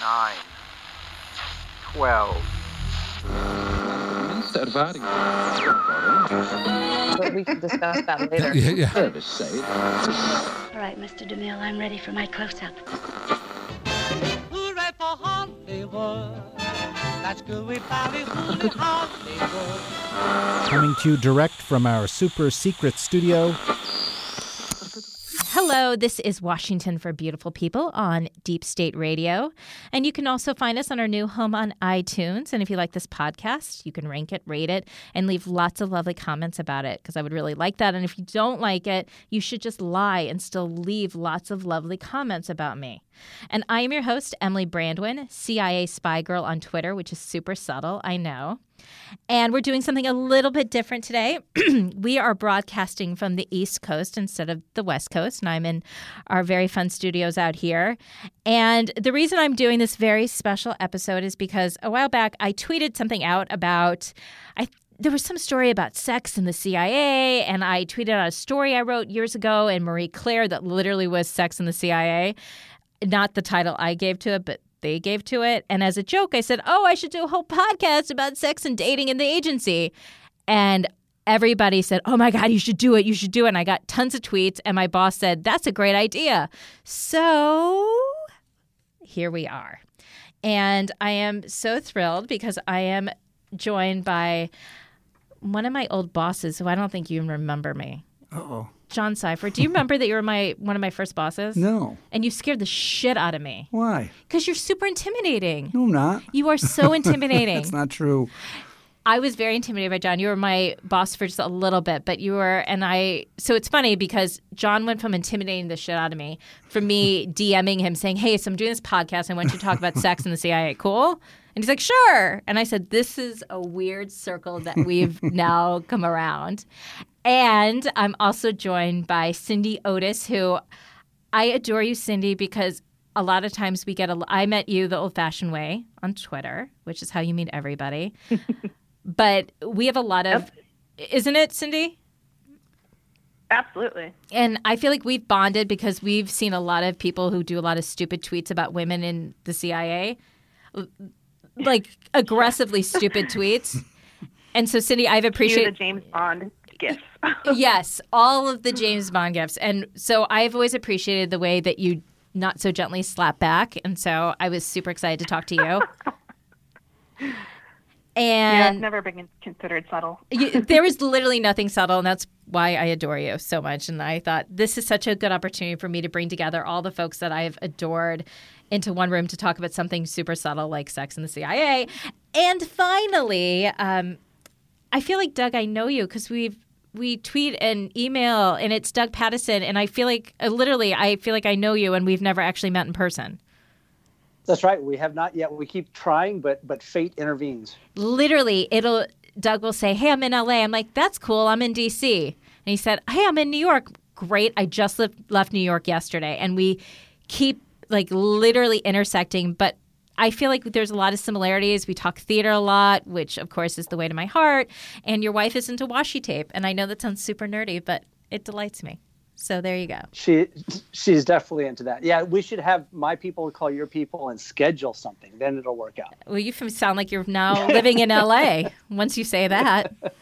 nine, twelve. But we can discuss that later. Yeah, yeah. All right, Mr. DeMille, I'm ready for my close-up. Hooray for Hollywood. That's good, we Valley, Hollywood. Coming to you direct from our super secret studio. Hello, this is Washington for Beautiful People on Deep State Radio. And you can also find us on our new home on iTunes. And if you like this podcast, you can rank it, rate it, and leave lots of lovely comments about it because I would really like that. And if you don't like it, you should just lie and still leave lots of lovely comments about me. And I am your host, Emily Brandwin, CIA Spy Girl on Twitter, which is super subtle, I know. And we're doing something a little bit different today. we are broadcasting from the East Coast instead of the West Coast, and I'm in our very fun studios out here. And the reason I'm doing this very special episode is because a while back I tweeted something out about I there was some story about sex in the CIA, and I tweeted out a story I wrote years ago in Marie Claire that literally was sex in the CIA. Not the title I gave to it, but they gave to it. And as a joke, I said, Oh, I should do a whole podcast about sex and dating in the agency. And everybody said, Oh my God, you should do it. You should do it. And I got tons of tweets. And my boss said, That's a great idea. So here we are. And I am so thrilled because I am joined by one of my old bosses who I don't think you remember me. Oh. John Sipher. Do you remember that you were my one of my first bosses? No. And you scared the shit out of me Why? because you're super intimidating. No, I'm not. You are so intimidating. That's not true. I was very intimidated by John. You were my boss for just a little bit, but you were, and I. So it's funny because John went from intimidating the shit out of me, from me DMing him saying, "Hey, so I'm doing this podcast. I want you to talk about sex in the CIA. Cool?" And he's like, "Sure." And I said, "This is a weird circle that we've now come around." And I'm also joined by Cindy Otis, who I adore you, Cindy, because a lot of times we get a. I met you the old-fashioned way on Twitter, which is how you meet everybody. but we have a lot of, isn't it, Cindy? Absolutely. And I feel like we've bonded because we've seen a lot of people who do a lot of stupid tweets about women in the CIA, like aggressively stupid tweets. And so, Cindy, I've appreciated. James Bond gifts. yes, all of the James Bond gifts. And so I've always appreciated the way that you not so gently slap back. And so I was super excited to talk to you. yeah, And it's never been considered subtle. you, there is literally nothing subtle, and that's why I adore you so much. And I thought this is such a good opportunity for me to bring together all the folks that I've adored into one room to talk about something super subtle like sex in the CIA. And finally, um, I feel like Doug, I know you because we've we tweet and email, and it's Doug Pattison, and I feel like uh, literally, I feel like I know you, and we've never actually met in person. That's right. We have not yet. We keep trying, but but fate intervenes. literally it'll Doug will say, "Hey, I'm in LA." I'm like, "That's cool. I'm in DC." And he said, "Hey, I'm in New York." Great. I just left, left New York yesterday, and we keep like literally intersecting, but I feel like there's a lot of similarities. We talk theater a lot, which of course is the way to my heart. And your wife is into washi tape, and I know that sounds super nerdy, but it delights me. So there you go. She she's definitely into that. Yeah, we should have my people call your people and schedule something. Then it'll work out. Well, you sound like you're now living in LA once you say that.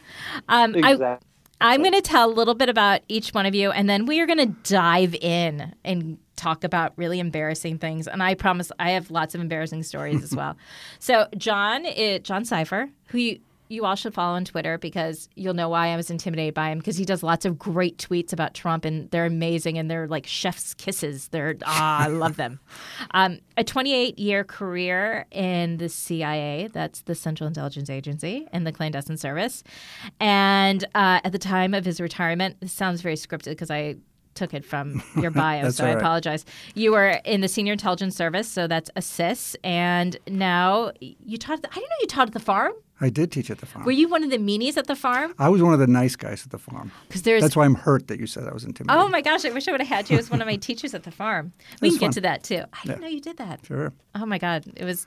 Um, I, Exactly. I'm going to tell a little bit about each one of you, and then we are going to dive in and talk about really embarrassing things. And I promise I have lots of embarrassing stories as well. So John, it, John Sipher, who you, you all should follow on Twitter because you'll know why I was intimidated by him because he does lots of great tweets about Trump and they're amazing and they're like chef's kisses. They're ah, I love them. Um, a 28 year career in the CIA, that's the Central Intelligence Agency in the clandestine service, and uh, at the time of his retirement, this sounds very scripted because I took it from your bio, so I apologize. You were in the Senior Intelligence Service, so that's ASIS, and now you taught. The, I didn't know you taught at the farm. I did teach at the farm. Were you one of the meanies at the farm? I was one of the nice guys at the farm. Because there's. That's why I'm hurt that you said I was intimidated. Oh my gosh! I wish I would have had you as one of my teachers at the farm. We can get to that too. I didn't Yeah. know you did that. Sure. Oh my god! It was.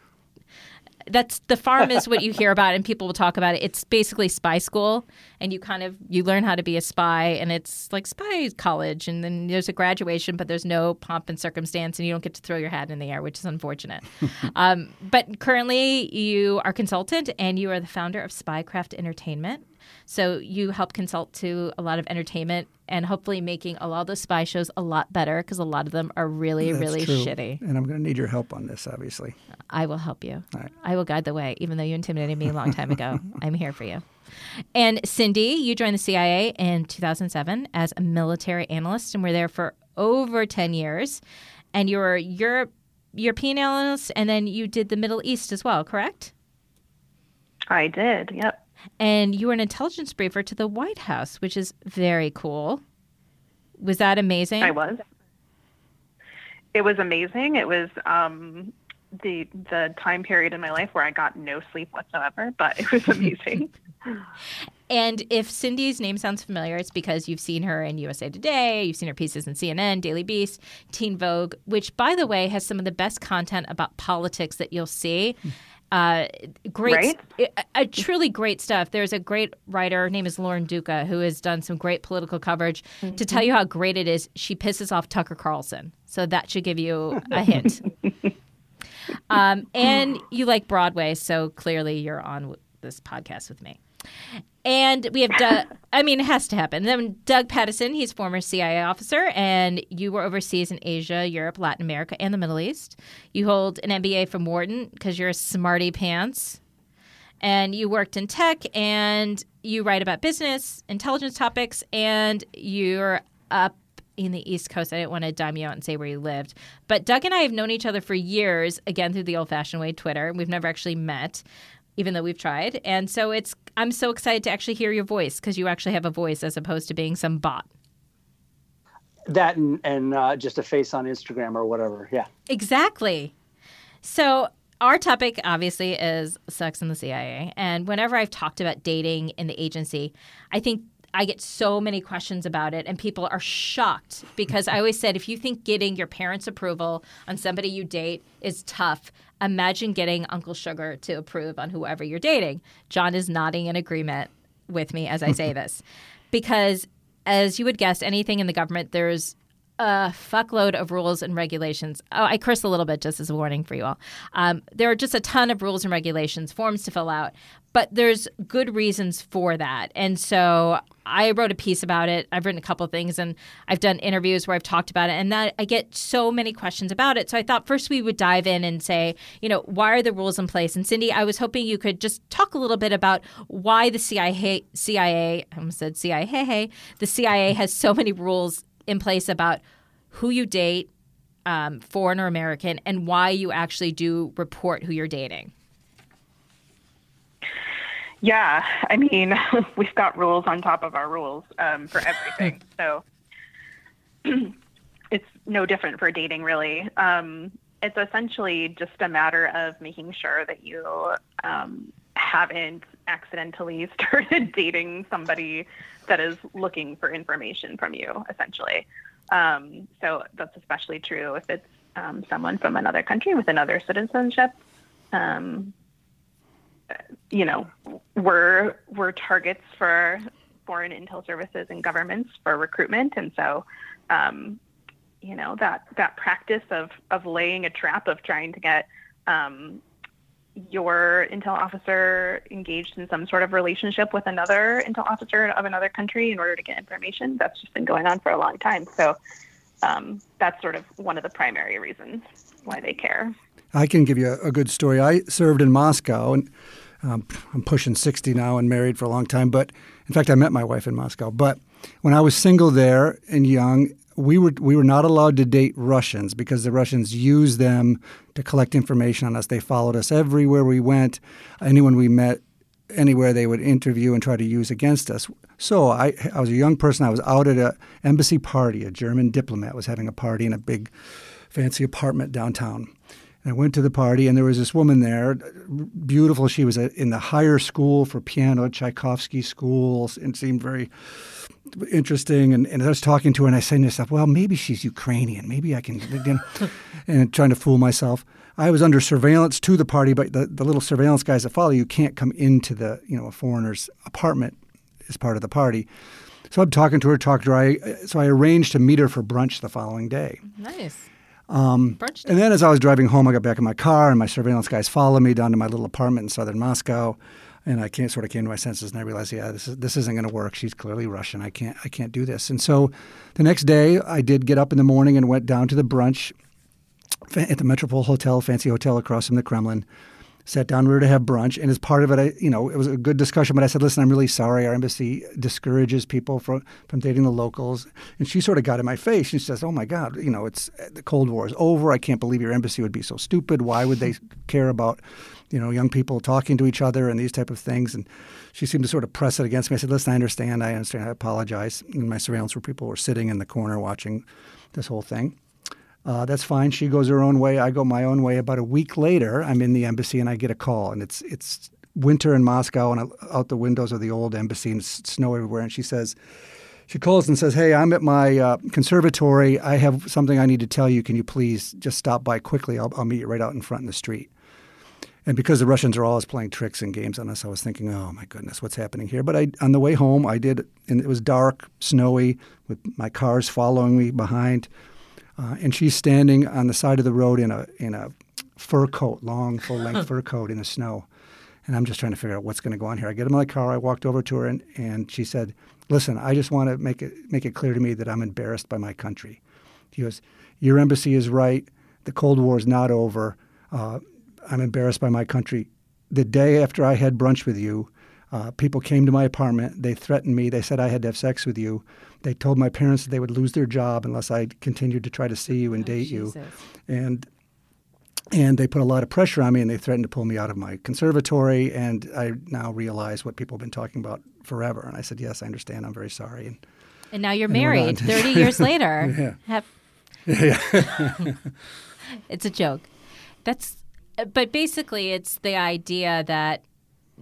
That's the farm is what you hear about and people will talk about it. It's basically spy school and you kind of you learn how to be a spy and it's like spy college and then there's a graduation but there's no pomp and circumstance and you don't get to throw your hat in the air, which is unfortunate. um, but currently you are consultant and you are the founder of Spycraft Entertainment. So you help consult to a lot of entertainment and hopefully making a lot of those spy shows a lot better because a lot of them are really, That's really true. shitty. And I'm going to need your help on this, obviously. I will help you. All right. I will guide the way, even though you intimidated me a long time ago. I'm here for you. And Cindy, you joined the CIA in 2007 as a military analyst and were there for over 10 years. And you were Europe, European analyst, and then you did the Middle East as well, correct? I did. Yep. And you were an intelligence briefer to the White House, which is very cool. Was that amazing? I was. It was amazing. It was um, the the time period in my life where I got no sleep whatsoever, but it was amazing. And if Cindy's name sounds familiar, it's because you've seen her in USA Today, you've seen her pieces in CNN, Daily Beast, Teen Vogue, which, by the way, has some of the best content about politics that you'll see. Uh, great, Right? truly great stuff. There's a great writer, her name is Lauren Duca, who has done some great political coverage. To tell you how great it is, she pisses off Tucker Carlson. So that should give you a hint. um, and you like Broadway, so clearly you're on w- this podcast with me. And we have Doug. I mean, it has to happen. Then Doug Pattison, he's former CIA officer, and you were overseas in Asia, Europe, Latin America, and the Middle East. You hold an MBA from Wharton because you're a smarty pants. And you worked in tech, and you write about business, intelligence topics, and you're up in the East Coast. I didn't want to dime you out and say where you lived. But Doug and I have known each other for years, again through the old fashioned way, Twitter. We've never actually met, even though we've tried. And so it's I'm so excited to actually hear your voice because you actually have a voice as opposed to being some bot. That and, and uh, just a face on Instagram or whatever. Yeah. Exactly. So our topic obviously is sex in the CIA. And whenever I've talked about dating in the agency, I think I get so many questions about it, and people are shocked because I always said if you think getting your parents' approval on somebody you date is tough, imagine getting Uncle Sugar to approve on whoever you're dating. John is nodding in agreement with me as I say this because, as you would guess, anything in the government, there's a fuckload of rules and regulations. Oh, I curse a little bit just as a warning for you all. Um, there are just a ton of rules and regulations, forms to fill out, but there's good reasons for that. And so I wrote a piece about it. I've written a couple things and I've done interviews where I've talked about it and that I get so many questions about it. So I thought first we would dive in and say, you know, why are the rules in place? And Cindy, I was hoping you could just talk a little bit about why the CIA CIA, I almost said CIA, hey, hey, the CIA has so many rules in place about who you date, um, foreign or American, and why you actually do report who you're dating. Yeah, I mean, we've got rules on top of our rules um, for everything. so it's no different for dating, really. Um, it's essentially just a matter of making sure that you um, haven't accidentally started dating somebody that is looking for information from you, essentially. Um, so that's especially true if it's um, someone from another country with another citizenship. Um, you know, we're we're targets for foreign intel services and governments for recruitment, and so, um, you know, that that practice of of laying a trap of trying to get um, your intel officer engaged in some sort of relationship with another intel officer of another country in order to get information. That's just been going on for a long time. So um, that's sort of one of the primary reasons why they care. I can give you a, a good story. I served in Moscow, and um, I'm pushing 60 now and married for a long time. But in fact, I met my wife in Moscow. But when I was single there and young, we were we were not allowed to date Russians because the Russians used them to collect information on us. They followed us everywhere we went. Anyone we met anywhere they would interview and try to use against us. So I, I was a young person. I was out at a embassy party. A German diplomat was having a party in a big, fancy apartment downtown. And I went to the party, and there was this woman there, beautiful. She was in the higher school for piano, Tchaikovsky schools, and seemed very interesting. And, and I was talking to her, and I said to myself, well, maybe she's Ukrainian. Maybe I can, you know, and trying to fool myself. I was under surveillance to the party, but the, the little surveillance guys that follow you can't come into the you know a foreigner's apartment as part of the party. So I'm talking to her, talking to her. I, so I arranged to meet her for brunch the following day. Nice. Um, Brunch and then as I was driving home, I got back in my car, and my surveillance guys followed me down to my little apartment in southern Moscow. And I came, sort of came to my senses, and I realized, yeah, this is this isn't going to work. She's clearly Russian. I can't I can't do this. And so, the next day, I did get up in the morning and went down to the brunch at the Metropole Hotel, fancy hotel across from the Kremlin. Sat down We were to have brunch, and as part of it, I, you know, it was a good discussion. But I said, "Listen, I'm really sorry. Our embassy discourages people from from dating the locals." And she sort of got in my face. She says, "Oh my God, you know, it's the Cold War is over. I can't believe your embassy would be so stupid. Why would they care about, you know, young people talking to each other and these type of things?" And she seemed to sort of press it against me. I said, "Listen, I understand. I understand. I apologize." And my surveillance where people were sitting in the corner watching this whole thing. Uh, that's fine. She goes her own way. I go my own way. About a week later, I'm in the embassy and I get a call, and it's it's winter in Moscow, and out the windows of the old embassy, and snow everywhere. And she says, she calls and says, "Hey, I'm at my uh, conservatory. I have something I need to tell you. Can you please just stop by quickly? I'll, I'll meet you right out in front in the street." And because the Russians are always playing tricks and games on us, I was thinking, "Oh my goodness, what's happening here?" But I, on the way home, I did, and it was dark, snowy, with my cars following me behind. Uh, and she's standing on the side of the road in a in a fur coat, long full length fur coat in the snow. And I'm just trying to figure out what's going to go on here. I get in my car. I walked over to her, and, and she said, "Listen, I just want to make it make it clear to me that I'm embarrassed by my country." She goes, "Your embassy is right. The Cold War is not over. Uh, I'm embarrassed by my country. The day after I had brunch with you, uh, people came to my apartment. They threatened me. They said I had to have sex with you. They told my parents that they would lose their job unless I continued to try to see you and date you. And and they put a lot of pressure on me, and they threatened to pull me out of my conservatory. And I now realize what people have been talking about forever. And I said, "Yes, I understand. I'm very sorry." And And now you're And married 30 years later. Yeah. Hap- it's a joke. That's but basically it's the idea that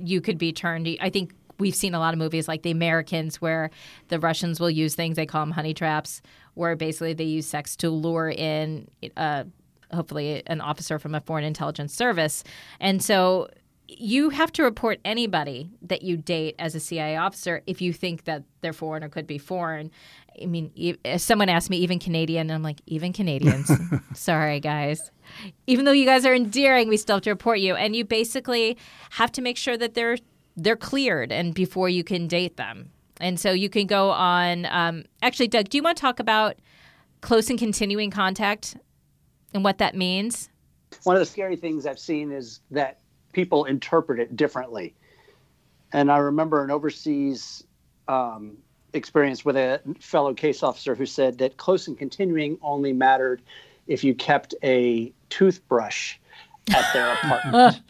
you could be turned I think we've seen a lot of movies like The Americans where the Russians will use things they call them honey traps where basically they use sex to lure in uh, hopefully an officer from a foreign intelligence service. And so you have to report anybody that you date as a CIA officer if you think that they're foreign or could be foreign. I mean, e- if someone asked me, even Canadian, and I'm like, even Canadians. Sorry, guys. Even though you guys are endearing, we still have to report you, and you basically have to make sure that they're they're cleared and before you can date them. And so you can go on. Um, actually, Doug, do you want to talk about close and continuing contact and what that means? one of the scary things I've seen is that people interpret it differently. And I remember an overseas um, experience with a fellow case officer who said that close and continuing only mattered if you kept a toothbrush at their apartment.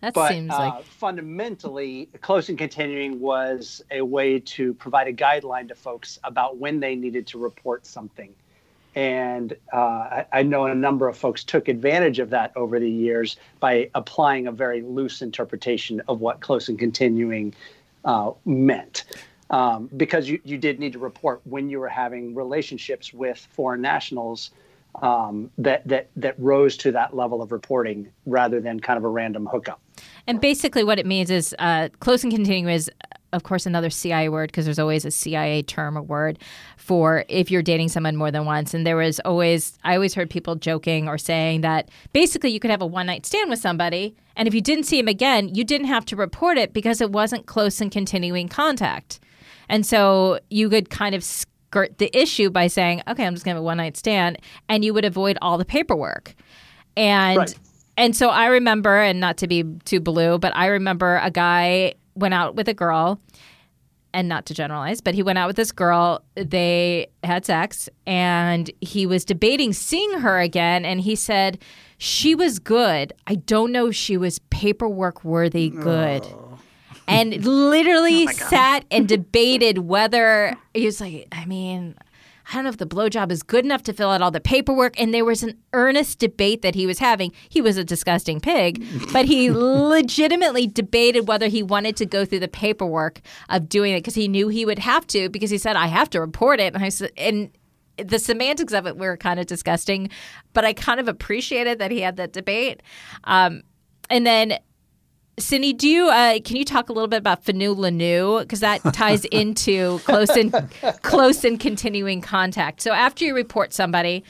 That but seems uh, like fundamentally, close and continuing was a way to provide a guideline to folks about when they needed to report something. And uh, I, I know a number of folks took advantage of that over the years by applying a very loose interpretation of what close and continuing uh, meant. Um, because you, you did need to report when you were having relationships with foreign nationals um, that, that, that rose to that level of reporting rather than kind of a random hookup. And basically, what it means is uh, close and continuing is, of course, another CIA word because there's always a CIA term or word for if you're dating someone more than once. And there was always, I always heard people joking or saying that basically you could have a one night stand with somebody, and if you didn't see him again, you didn't have to report it because it wasn't close and continuing contact. And so you could kind of skirt the issue by saying, okay, I'm just going to have a one night stand, and you would avoid all the paperwork. And Right. and so I remember, and not to be too blue, but I remember a guy went out with a girl, and not to generalize, but he went out with this girl. They had sex, and he was debating seeing her again. And he said, She was good. I don't know if she was paperwork worthy good. Oh. And literally oh sat and debated whether he was like, I mean, I don't know if the blowjob is good enough to fill out all the paperwork. And there was an earnest debate that he was having. He was a disgusting pig, but he legitimately debated whether he wanted to go through the paperwork of doing it because he knew he would have to because he said, I have to report it. And I said, and the semantics of it were kind of disgusting, but I kind of appreciated that he had that debate. Um, and then Cindy, do you uh, can you talk a little bit about Fanu Lanu because that ties into close and close and continuing contact. So after you report somebody,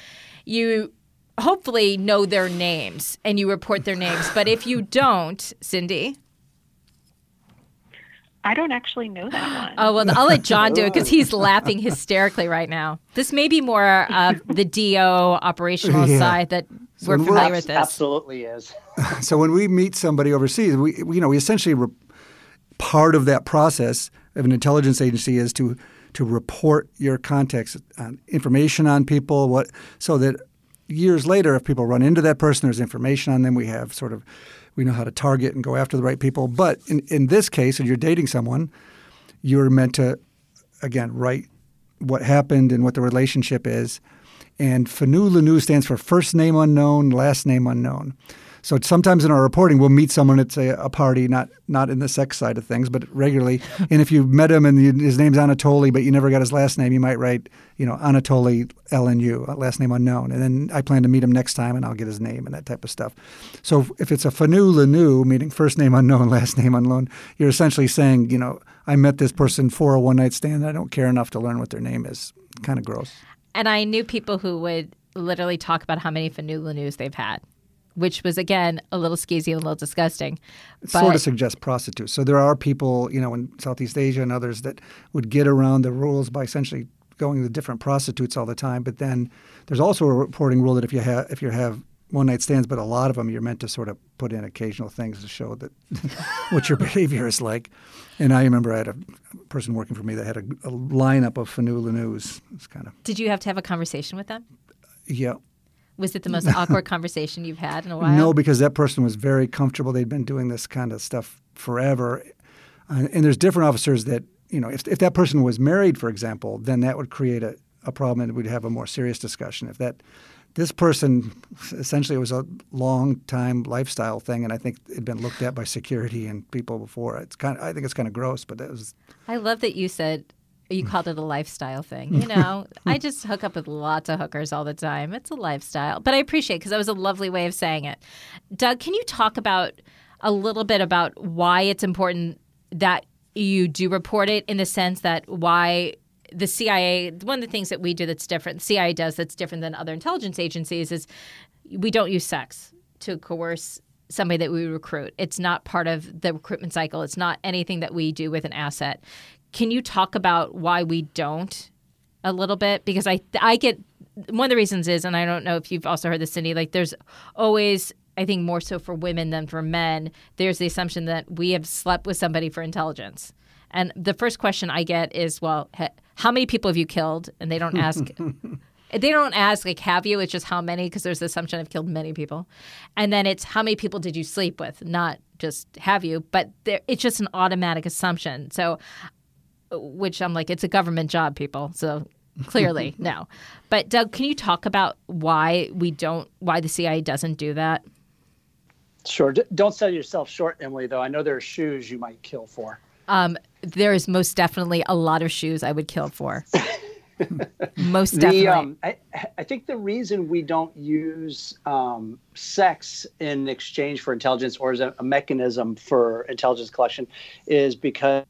you hopefully know their names and you report their names. But if you don't, Cindy, I don't actually know that one. Oh well, I'll let John do it because he's laughing hysterically right now. This may be more of the DO operational Yeah. side that So we're when familiar Abs- with this. Absolutely is. so when we meet somebody overseas, we you know we essentially re- part of that process of an intelligence agency is to to report your context on information on people, what so that years later, if people run into that person, there's information on them. We have sort of we know how to target and go after the right people. But in, in this case, if you're dating someone, you're meant to again write what happened and what the relationship is. And Fanu Lanu stands for first name unknown, last name unknown. So sometimes in our reporting, we'll meet someone at say a party, not not in the sex side of things, but regularly. and if you met him and you, his name's Anatoly, but you never got his last name, you might write, you know, Anatoly LNU, uh, last name unknown. And then I plan to meet him next time, and I'll get his name and that type of stuff. So if it's a Fanu Lanu, meaning first name unknown, last name unknown, you're essentially saying, you know, I met this person for a one night stand. and I don't care enough to learn what their name is. Kind of gross. And I knew people who would literally talk about how many Fanu Lanus they've had, which was again a little skeezy and a little disgusting. But sort of suggests prostitutes. So there are people, you know, in Southeast Asia and others that would get around the rules by essentially going to different prostitutes all the time. But then there's also a reporting rule that if you have if you have one night stands, but a lot of them, you're meant to sort of put in occasional things to show that what your behavior is like. And I remember I had a person working for me that had a, a lineup of Fanu Lanus. It's kind of did you have to have a conversation with them? yeah. Was it the most awkward conversation you've had in a while? No, because that person was very comfortable. They'd been doing this kind of stuff forever. Uh, and there's different officers that, you know, if, if that person was married, for example, then that would create a, a problem and we'd have a more serious discussion. If that, this person, essentially, it was a long time lifestyle thing, and I think it had been looked at by security and people before. It's kind of, I think it's kind of gross, but that was, I love that you said you hmm. called it a lifestyle thing. You know, I just hook up with lots of hookers all the time. It's a lifestyle, but I appreciate because that was a lovely way of saying it. Doug, can you talk about a little bit about why it's important that you do report it in the sense that why the CIA, one of the things that we do that's different, CIA does that's different than other intelligence agencies is we don't use sex to coerce somebody that we recruit. It's not part of the recruitment cycle. It's not anything that we do with an asset. Can you talk about why we don't a little bit? Because I I get one of the reasons is, and I don't know if you've also heard this, Cindy. Like, there's always I think more so for women than for men. There's the assumption that we have slept with somebody for intelligence. And the first question I get is, well, how many people have you killed? And they don't ask. They don't ask like have you. It's just how many because there's the assumption I've killed many people, and then it's how many people did you sleep with, not just have you. But there, it's just an automatic assumption. So, which I'm like, it's a government job, people. So clearly no. But Doug, can you talk about why we don't, why the CIA doesn't do that? Sure. D- don't sell yourself short, Emily, though. I know there are shoes you might kill for. Um, there is most definitely a lot of shoes I would kill for. most definitely. The, um, I, I think the reason we don't use um, sex in exchange for intelligence or as a, a mechanism for intelligence collection is because,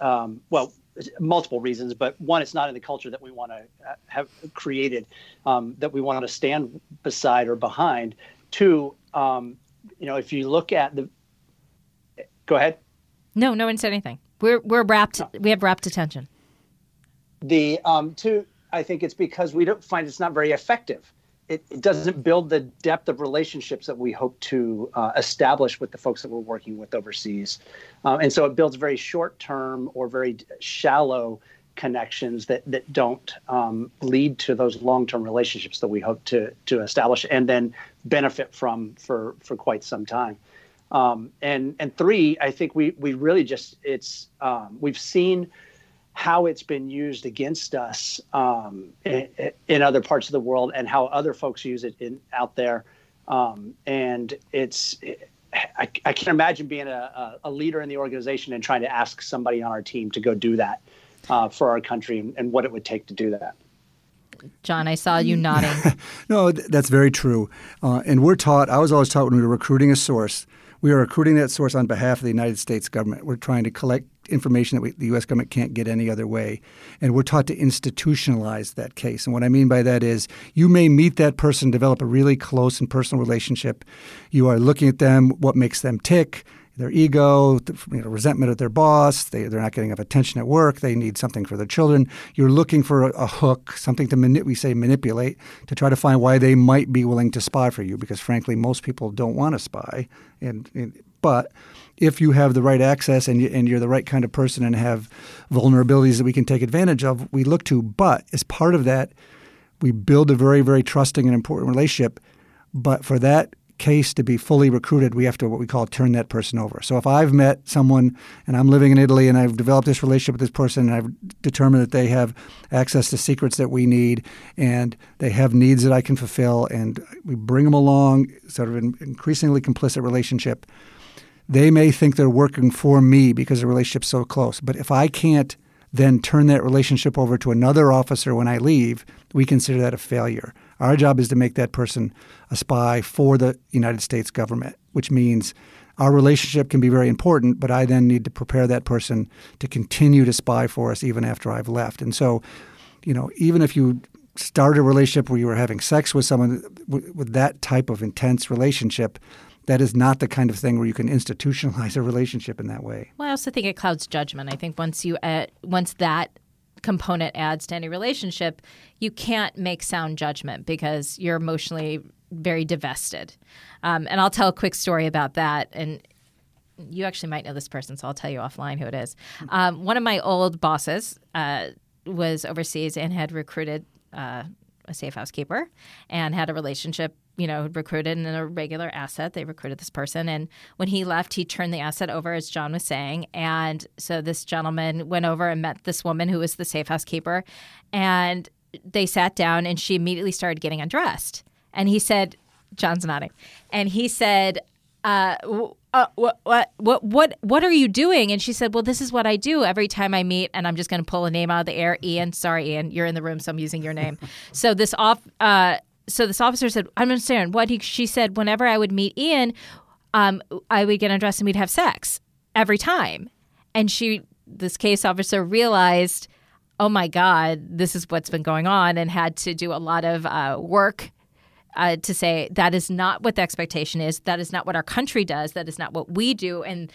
um, well, multiple reasons, but one, it's not in the culture that we want to have created, um, that we want to stand beside or behind. Two, um, you know, if you look at the, go ahead. no, no one said anything. We're we're wrapped. We have wrapped attention. The um, two, I think it's because we don't find it's not very effective. It, it doesn't build the depth of relationships that we hope to uh, establish with the folks that we're working with overseas, um, and so it builds very short-term or very shallow connections that that don't um, lead to those long-term relationships that we hope to to establish and then benefit from for for quite some time. Um, and and three, I think we we really just it's um, we've seen how it's been used against us um, in, in, other parts of the world and how other folks use it in, out there. Um, and it's, I, I can't imagine being a, a, leader in the organization and trying to ask somebody on our team to go do that uh, for our country and, and, what it would take to do that. John. I saw you nodding. no, th- that's very true. Uh, and we're taught, I was always taught when we were recruiting a source, we are recruiting that source on behalf of the United States government. We're trying to collect information that we, the U.S. government can't get any other way. And we're taught to institutionalize that case. And what I mean by that is you may meet that person, develop a really close and personal relationship. You are looking at them, what makes them tick their ego, you know, resentment of their boss. They, they're not getting enough attention at work. They need something for their children. You're looking for a, a hook, something to mani- we say manipulate, to try to find why they might be willing to spy for you. Because frankly, most people don't want to spy. And, and but if you have the right access and, you, and you're the right kind of person and have vulnerabilities that we can take advantage of, we look to. But as part of that, we build a very, very trusting and important relationship. But for that case to be fully recruited, we have to what we call turn that person over. So if I've met someone and I'm living in Italy and I've developed this relationship with this person and I've determined that they have access to secrets that we need and they have needs that I can fulfill and we bring them along, sort of an increasingly complicit relationship, they may think they're working for me because the relationship's so close. But if I can't then turn that relationship over to another officer when I leave, we consider that a failure. Our job is to make that person a spy for the United States government, which means our relationship can be very important, but I then need to prepare that person to continue to spy for us even after I've left. And so, you know, even if you start a relationship where you were having sex with someone with that type of intense relationship, that is not the kind of thing where you can institutionalize a relationship in that way. Well, I also think it clouds judgment. I think once you uh, once that component adds to any relationship, you can't make sound judgment because you're emotionally very divested. Um, and I'll tell a quick story about that. And you actually might know this person, so I'll tell you offline who it is. Um, one of my old bosses uh, was overseas and had recruited uh, a safe housekeeper and had a relationship you know, recruited in a regular asset. They recruited this person. And when he left, he turned the asset over, as John was saying. And so this gentleman went over and met this woman who was the safe housekeeper. And they sat down and she immediately started getting undressed. And he said, John's nodding. And he said, uh, uh, what, what, what, what, what are you doing? And she said, well, this is what I do every time I meet, and I'm just going to pull a name out of the air. Ian, sorry, Ian, you're in the room, so I'm using your name. so this off, uh, so this officer said, "I'm understand what he." She said, "Whenever I would meet Ian, um, I would get undressed and we'd have sex every time." And she, this case officer, realized, "Oh my God, this is what's been going on," and had to do a lot of uh, work. Uh, to say that is not what the expectation is. That is not what our country does. That is not what we do. And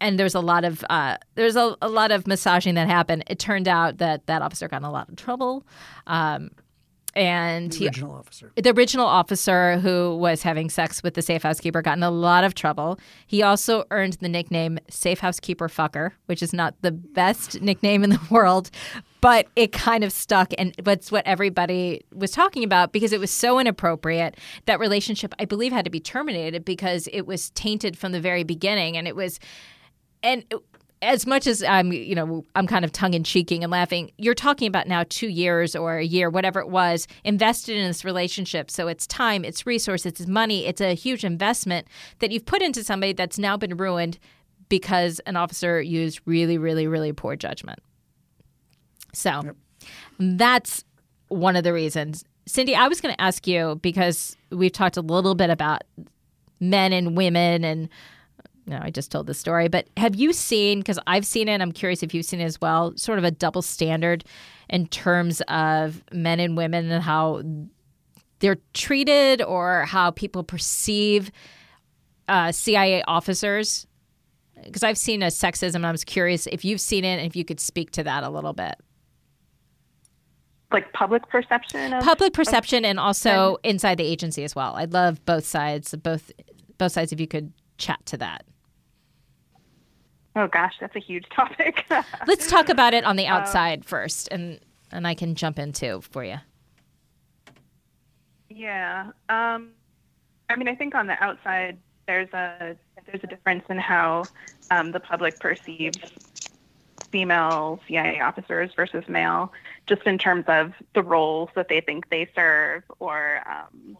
and there's a lot of uh, there's a, a, lot of massaging that happened. It turned out that that officer got in a lot of trouble. Um, and the original he, officer. The original officer who was having sex with the safe housekeeper got in a lot of trouble. He also earned the nickname Safe Housekeeper Fucker, which is not the best nickname in the world, but it kind of stuck and that's what everybody was talking about because it was so inappropriate. That relationship, I believe, had to be terminated because it was tainted from the very beginning and it was and as much as I'm, you know, I'm kind of tongue in cheeking and laughing, you're talking about now two years or a year, whatever it was, invested in this relationship. So it's time, it's resources, it's money, it's a huge investment that you've put into somebody that's now been ruined because an officer used really, really, really poor judgment. So yep. that's one of the reasons. Cindy, I was going to ask you because we've talked a little bit about men and women and no, I just told the story, but have you seen, because I've seen it, I'm curious if you've seen it as well, sort of a double standard in terms of men and women and how they're treated or how people perceive uh, CIA officers? Because I've seen a sexism, and I was curious if you've seen it and if you could speak to that a little bit. Like public perception of public perception, of, and also inside the agency as well. I'd love both sides, both both sides. If you could chat to that. Oh gosh, that's a huge topic. Let's talk about it on the um, outside um, first, and and I can jump into for you. Yeah, um, I mean, I think on the outside, there's a there's a difference in how um, the public perceives female CIA officers versus male, just in terms of the roles that they think they serve, or um,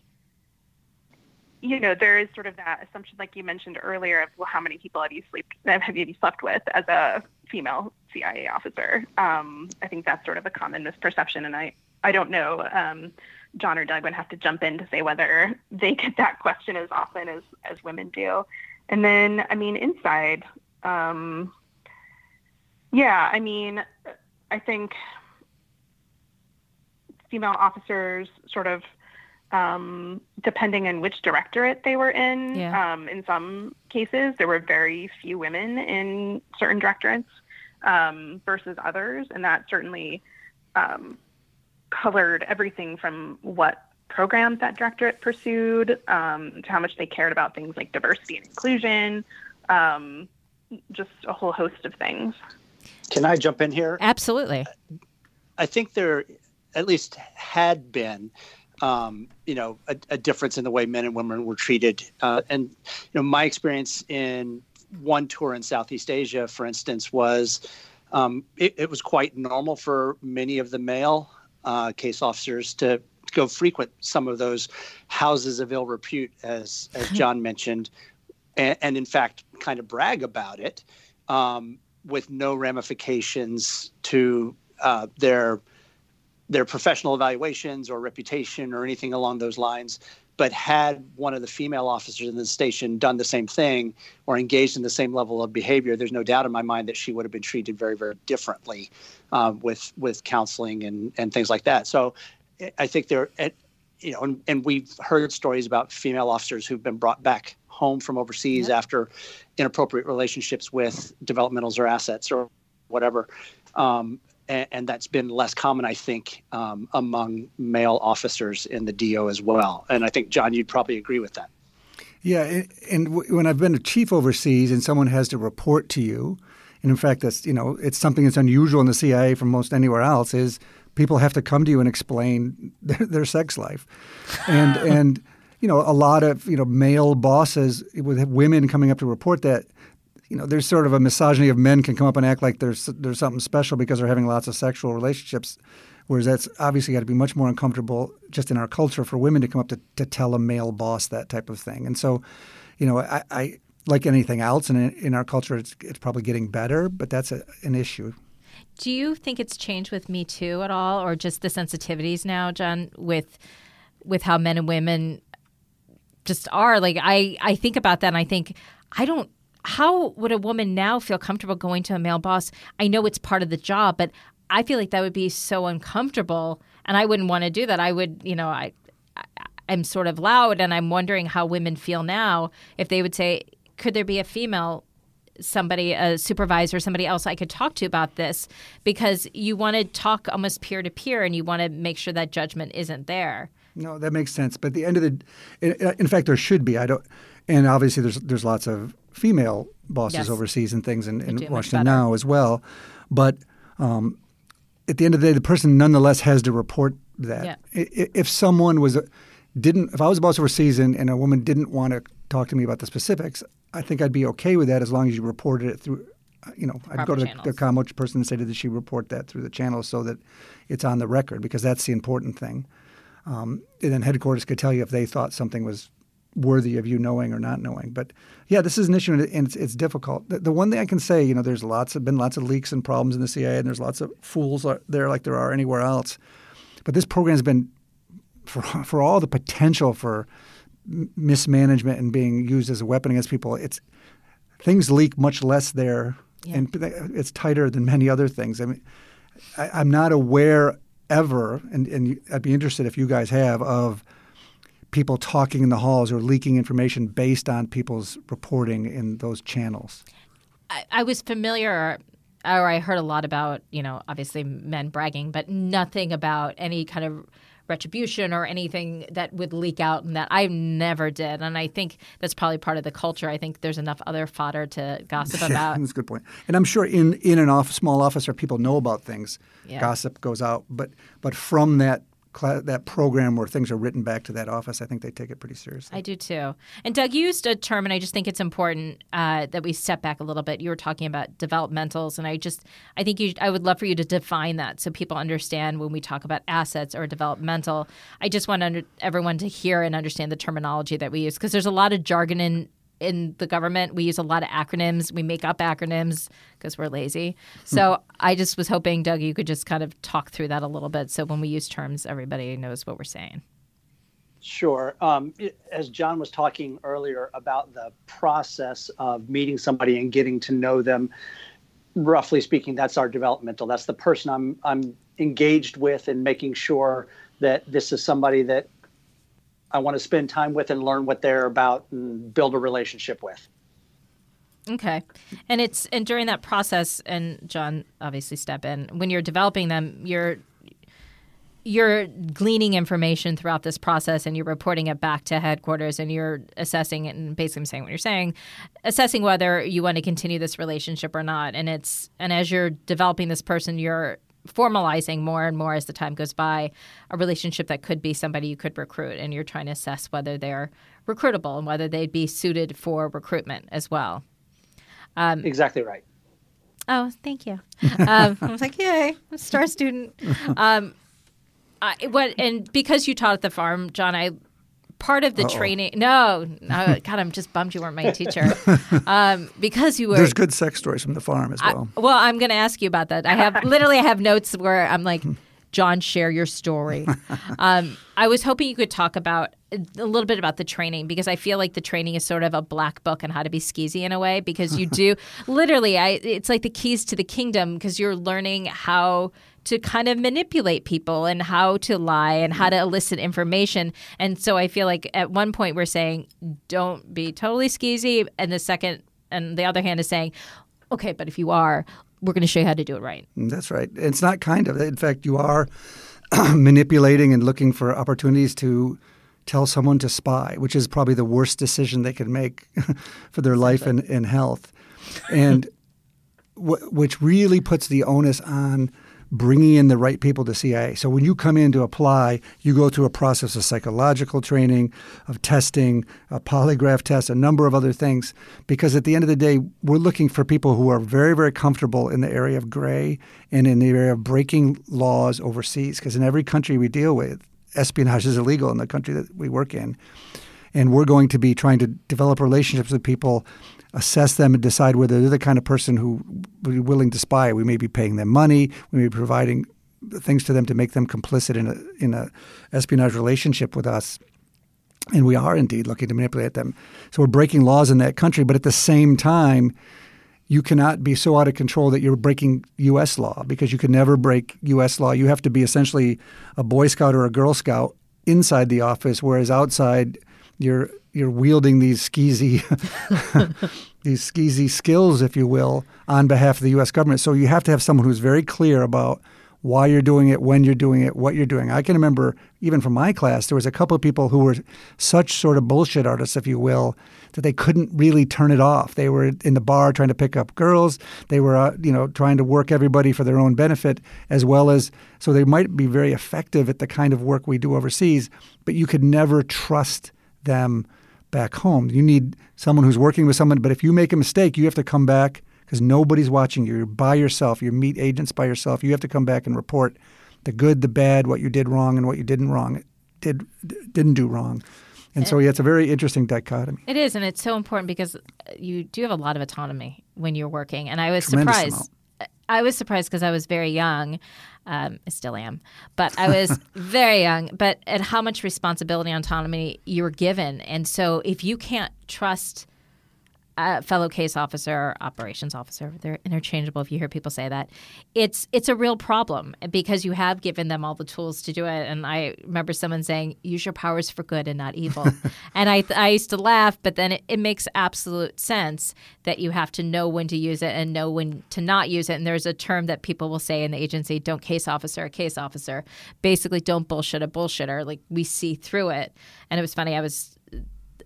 you know, there is sort of that assumption, like you mentioned earlier, of well, how many people have you sleep have you slept with as a female CIA officer? Um, I think that's sort of a common misperception, and I I don't know. Um, John or Doug would have to jump in to say whether they get that question as often as as women do. And then, I mean, inside, um, yeah, I mean, I think female officers sort of um, depending on which directorate they were in. Yeah. Um, in some cases, there were very few women in certain directorates um, versus others, and that certainly um, colored everything from what programs that directorate pursued um, to how much they cared about things like diversity and inclusion, um, just a whole host of things. Can I jump in here? Absolutely. I think there at least had been, um, you know, a, a, difference in the way men and women were treated. Uh, and, you know, my experience in one tour in Southeast Asia, for instance, was um, it, it, was quite normal for many of the male uh, case officers to go frequent some of those houses of ill repute, as as John mentioned, and, and, in fact, kind of brag about it, um, with no ramifications to uh, their their professional evaluations or reputation or anything along those lines. But had one of the female officers in the station done the same thing or engaged in the same level of behavior, there's no doubt in my mind that she would have been treated very, very differently um, with with counseling and and things like that. So I think there, you know, and, and we've heard stories about female officers who've been brought back home from overseas yep. after inappropriate relationships with developmentals or assets or whatever. Um, and, and, that's been less common, I think, um, among male officers in the DO as well. And I think, John, you'd probably agree with that. Yeah, and when I've been a chief overseas and someone has to report to you, and in fact, that's you know, it's something that's unusual in the CIA from most anywhere else is people have to come to you and explain their, their sex life, and and you know a lot of you know male bosses with women coming up to report that you know there's sort of a misogyny of men can come up and act like there's there's something special because they're having lots of sexual relationships. Whereas that's obviously got to be much more uncomfortable just in our culture for women to come up to, to tell a male boss that type of thing. And so, you know, I, I like anything else, and in, in, our culture, it's, it's probably getting better, but that's a, an issue. Do you think it's changed with Me Too at all, or just the sensitivities now, John, with with how men and women just are? Like I, I think about that, and I think I don't. How would a woman now feel comfortable going to a male boss? I know it's part of the job, but I feel like that would be so uncomfortable, and I wouldn't want to do that. I would, you know, I, I I'm sort of loud, and I'm wondering how women feel now if they would say, "Could there be a female somebody, a supervisor, somebody else I could talk to about this because you want to talk almost peer to peer and you want to make sure that judgment isn't there. No, that makes sense. But at the end of the, in, in fact, there should be. I don't, and obviously there's there's lots of female bosses yes. overseas and things in, in Washington now as well. But um, at the end of the day, the person nonetheless has to report that. Yeah. If someone was didn't, if I was a boss overseas and, and a woman didn't want to talk to me about the specifics, I think I'd be okay with that as long as you reported it through. Uh, you know, I'd go to the, the COMO person and say, "Did she report that through the channel so that it's on the record?" Because that's the important thing. Um, and then headquarters could tell you if they thought something was worthy of you knowing or not knowing. But yeah, this is an issue, and it's, it's difficult. The, the, one thing I can say, you know, there's lots of been lots of leaks and problems in the CIA, and there's lots of fools there like there are anywhere else. But this program has been, for for all the potential for mismanagement and being used as a weapon against people, it's things leak much less there, yeah. and it's tighter than many other things. I mean, I, am not aware ever, and, and I'd be interested if you guys have of people talking in the halls or leaking information based on people's reporting in those channels. I, I was familiar or I heard a lot about, you know, obviously men bragging, but nothing about any kind of retribution or anything that would leak out and that I never did. And I think that's probably part of the culture. I think there's enough other fodder to gossip about. that's a good point. And I'm sure in, in an off, small office where people know about things, yeah. gossip goes out. But but from that that program where things are written back to that office, I think they take it pretty seriously. I do too. And Doug you used a term, and I just think it's important uh, that we step back a little bit. You were talking about developmentals, and I just I think you I would love for you to define that so people understand when we talk about assets or developmental. I just want under, everyone to hear and understand the terminology that we use because there's a lot of jargon in in the government, we use a lot of acronyms. We make up acronyms because we're lazy. So I just was hoping, Doug, you could just kind of talk through that a little bit. So when we use terms, everybody knows what we're saying. Sure. Um, it- as John was talking earlier about the process of meeting somebody and getting to know them, roughly speaking, that's our developmental. That's the person I'm I'm engaged with and making sure that this is somebody that I want to spend time with and learn what they're about and build a relationship with. Okay. And it's and during that process and John obviously step in when you're developing them you're you're gleaning information throughout this process and you're reporting it back to headquarters and you're assessing it and basically I'm saying what you're saying assessing whether you want to continue this relationship or not and it's and as you're developing this person you're formalizing more and more as the time goes by a relationship that could be somebody you could recruit and you're trying to assess whether they're recruitable and whether they'd be suited for recruitment as well Exactly right. Oh, thank you. Um, I was like, yay, I'm a star student. Um, I, what and because you taught at the farm, John, I part of the training. No, no, God, I'm just bummed you weren't my teacher. Um, because you were. There's good sex stories from the farm as I- well. well, I'm going to ask you about that. I have literally I have notes where I'm like, John, share your story. um, I was hoping you could talk about a little bit about the training because I feel like the training is sort of a black book on how to be skeezy in a way because you do literally I it's like the keys to the kingdom because you're learning how to kind of manipulate people and how to lie and how to elicit information. And so I feel like at one point we're saying don't be totally skeezy and the second and the other hand is saying okay, but if you are, we're going to show you how to do it right. Mm, that's right. It's not kind of. In fact, you are manipulating and looking for opportunities to tell someone to spy, which is probably the worst decision they could make for their life and, and health. And wh- which really puts the onus on bringing in the right people to CIA. So when you come in to apply, you go through a process of psychological training, of testing, a polygraph test, a number of other things. Because at the end of the day, we're looking for people who are very, very comfortable in the area of gray and in the area of breaking laws overseas. Because in every country we deal with, espionage is illegal in the country that we work in. And we're going to be trying to develop relationships with people assess them and decide whether they're the kind of person who would be willing to spy. We may be paying them money. We may be providing things to them to make them complicit in a in a espionage relationship with us. And we are indeed looking to manipulate them. So we're breaking laws in that country, but at the same time, you cannot be so out of control that you're breaking U.S. law because you can never break U.S. law. You have to be essentially a Boy Scout or a Girl Scout inside the office, whereas outside you're you're wielding these skeezy these skeezy skills, if you will, on behalf of the U.S. government. So you have to have someone who's very clear about why you're doing it, when you're doing it, what you're doing. I can remember even from my class, there was a couple of people who were such sort of bullshit artists, if you will, that they couldn't really turn it off. They were in the bar trying to pick up girls. They were, uh, you know, trying to work everybody for their own benefit, as well as so they might be very effective at the kind of work we do overseas. But you could never trust them back home. You need someone who's working with someone. But if you make a mistake, you have to come back because nobody's watching you. You're by yourself. You meet agents by yourself. You have to come back and report the good, the bad, what you did wrong, and what you didn't wrong, did didn't do wrong. And so, yeah, it's a very interesting dichotomy. It is, and it's so important because uh, you do have a lot of autonomy when you're working. And I was Tremendous surprised. I was surprised because I was very young. Um, I still am, but I was very young. But at how much responsibility and autonomy you were given, and so if you can't trust a fellow case officer or operations officer, they're interchangeable. If you hear people say that, it's it's a real problem because you have given them all the tools to do it. And I remember someone saying, "Use your powers for good and not evil," and I I used to laugh, but then it, it makes absolute sense that you have to know when to use it and know when to not use it. And there's a term that people will say in the agency: "Don't case officer a case officer." Basically, don't bullshit a bullshitter. Like we see through it. And it was funny. I was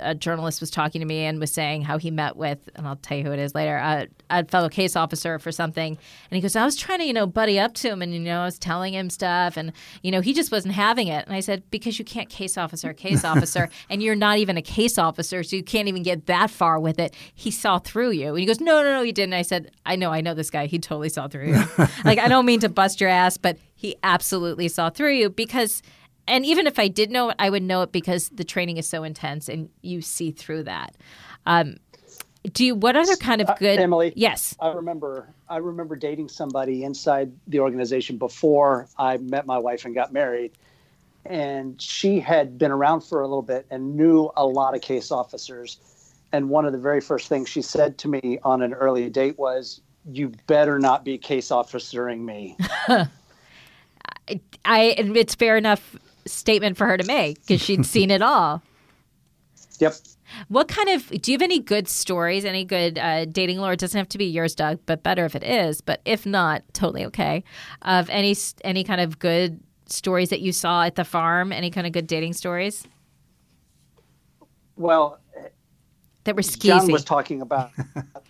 a journalist was talking to me and was saying how he met with, and I'll tell you who it is later, a, a fellow case officer for something. And he goes, I was trying to, you know, buddy up to him and, you know, I was telling him stuff and, you know, he just wasn't having it. And I said, because you can't case officer case officer and you're not even a case officer, so you can't even get that far with it. He saw through you. And he goes, no, no, no, he didn't. I said, I know, I know this guy. He totally saw through you. like, I don't mean to bust your ass, but he absolutely saw through you because and even if I did know it, I would know it because the training is so intense and you see through that. Um, do you? What other kind of Uh, good? Emily? Yes. I remember I remember dating somebody inside the organization before I met my wife and got married. And she had been around for a little bit and knew a lot of case officers. And one of the very first things she said to me on an early date was, You better not be case officering me. I and it's fair enough statement for her to make because she'd seen it all. yep. What kind of do you have any good stories? Any good uh, dating lore? It doesn't have to be yours, Doug, but better if it is. But if not, totally okay. Of any any kind of good stories that you saw at the farm? Any kind of good dating stories Well, that were John was talking about,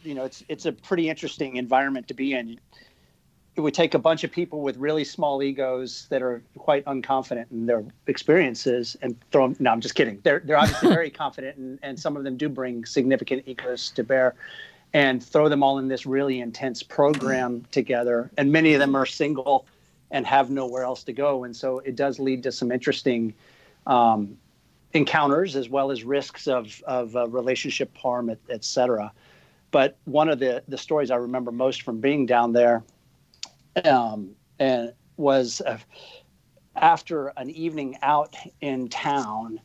you know, it's it's a pretty interesting environment to be in. It would take a bunch of people with really small egos that are quite unconfident in their experiences and throw them. No, I'm just kidding. They're they're obviously very confident, and, and some of them do bring significant egos to bear, and throw them all in this really intense program together. And many of them are single and have nowhere else to go, and so it does lead to some interesting. Um, encounters as well as risks of of uh, relationship harm, et, et cetera. But one of the the stories I remember most from being down there, um, and was uh, after an evening out in town,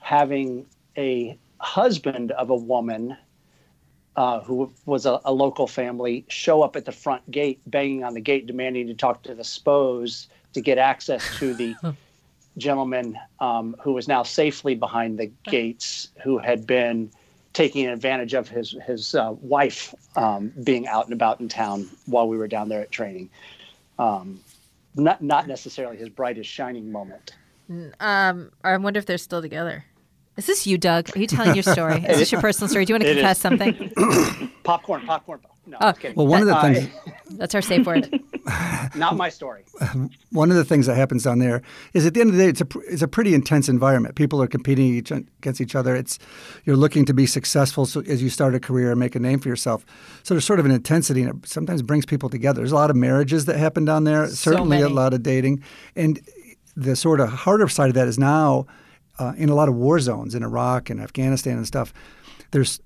having a husband of a woman. Uh, who was a, a local family show up at the front gate, banging on the gate, demanding to talk to the SPOs to get access to the gentleman um, who was now safely behind the gates, who had been taking advantage of his his uh, wife um, being out and about in town while we were down there at training. Um, not not necessarily his brightest shining moment. Um, I wonder if they're still together. Is this you, Doug? Are you telling your story? Is this your personal story? Do you want to confess something? Popcorn, popcorn. No, Oh. I'm. Well, one of the Uh, things That's our safe word. not my story. one of the things that happens down there is at the end of the day, it's a it's a pretty intense environment. People are competing each, against each other. It's you're looking to be successful so, as you start a career and make a name for yourself. So there's sort of an intensity, and it sometimes brings people together. There's a lot of marriages that happen down there. certainly a many. lot of dating, and the sort of harder side of that is now uh, in a lot of war zones in Iraq and Afghanistan and stuff. There's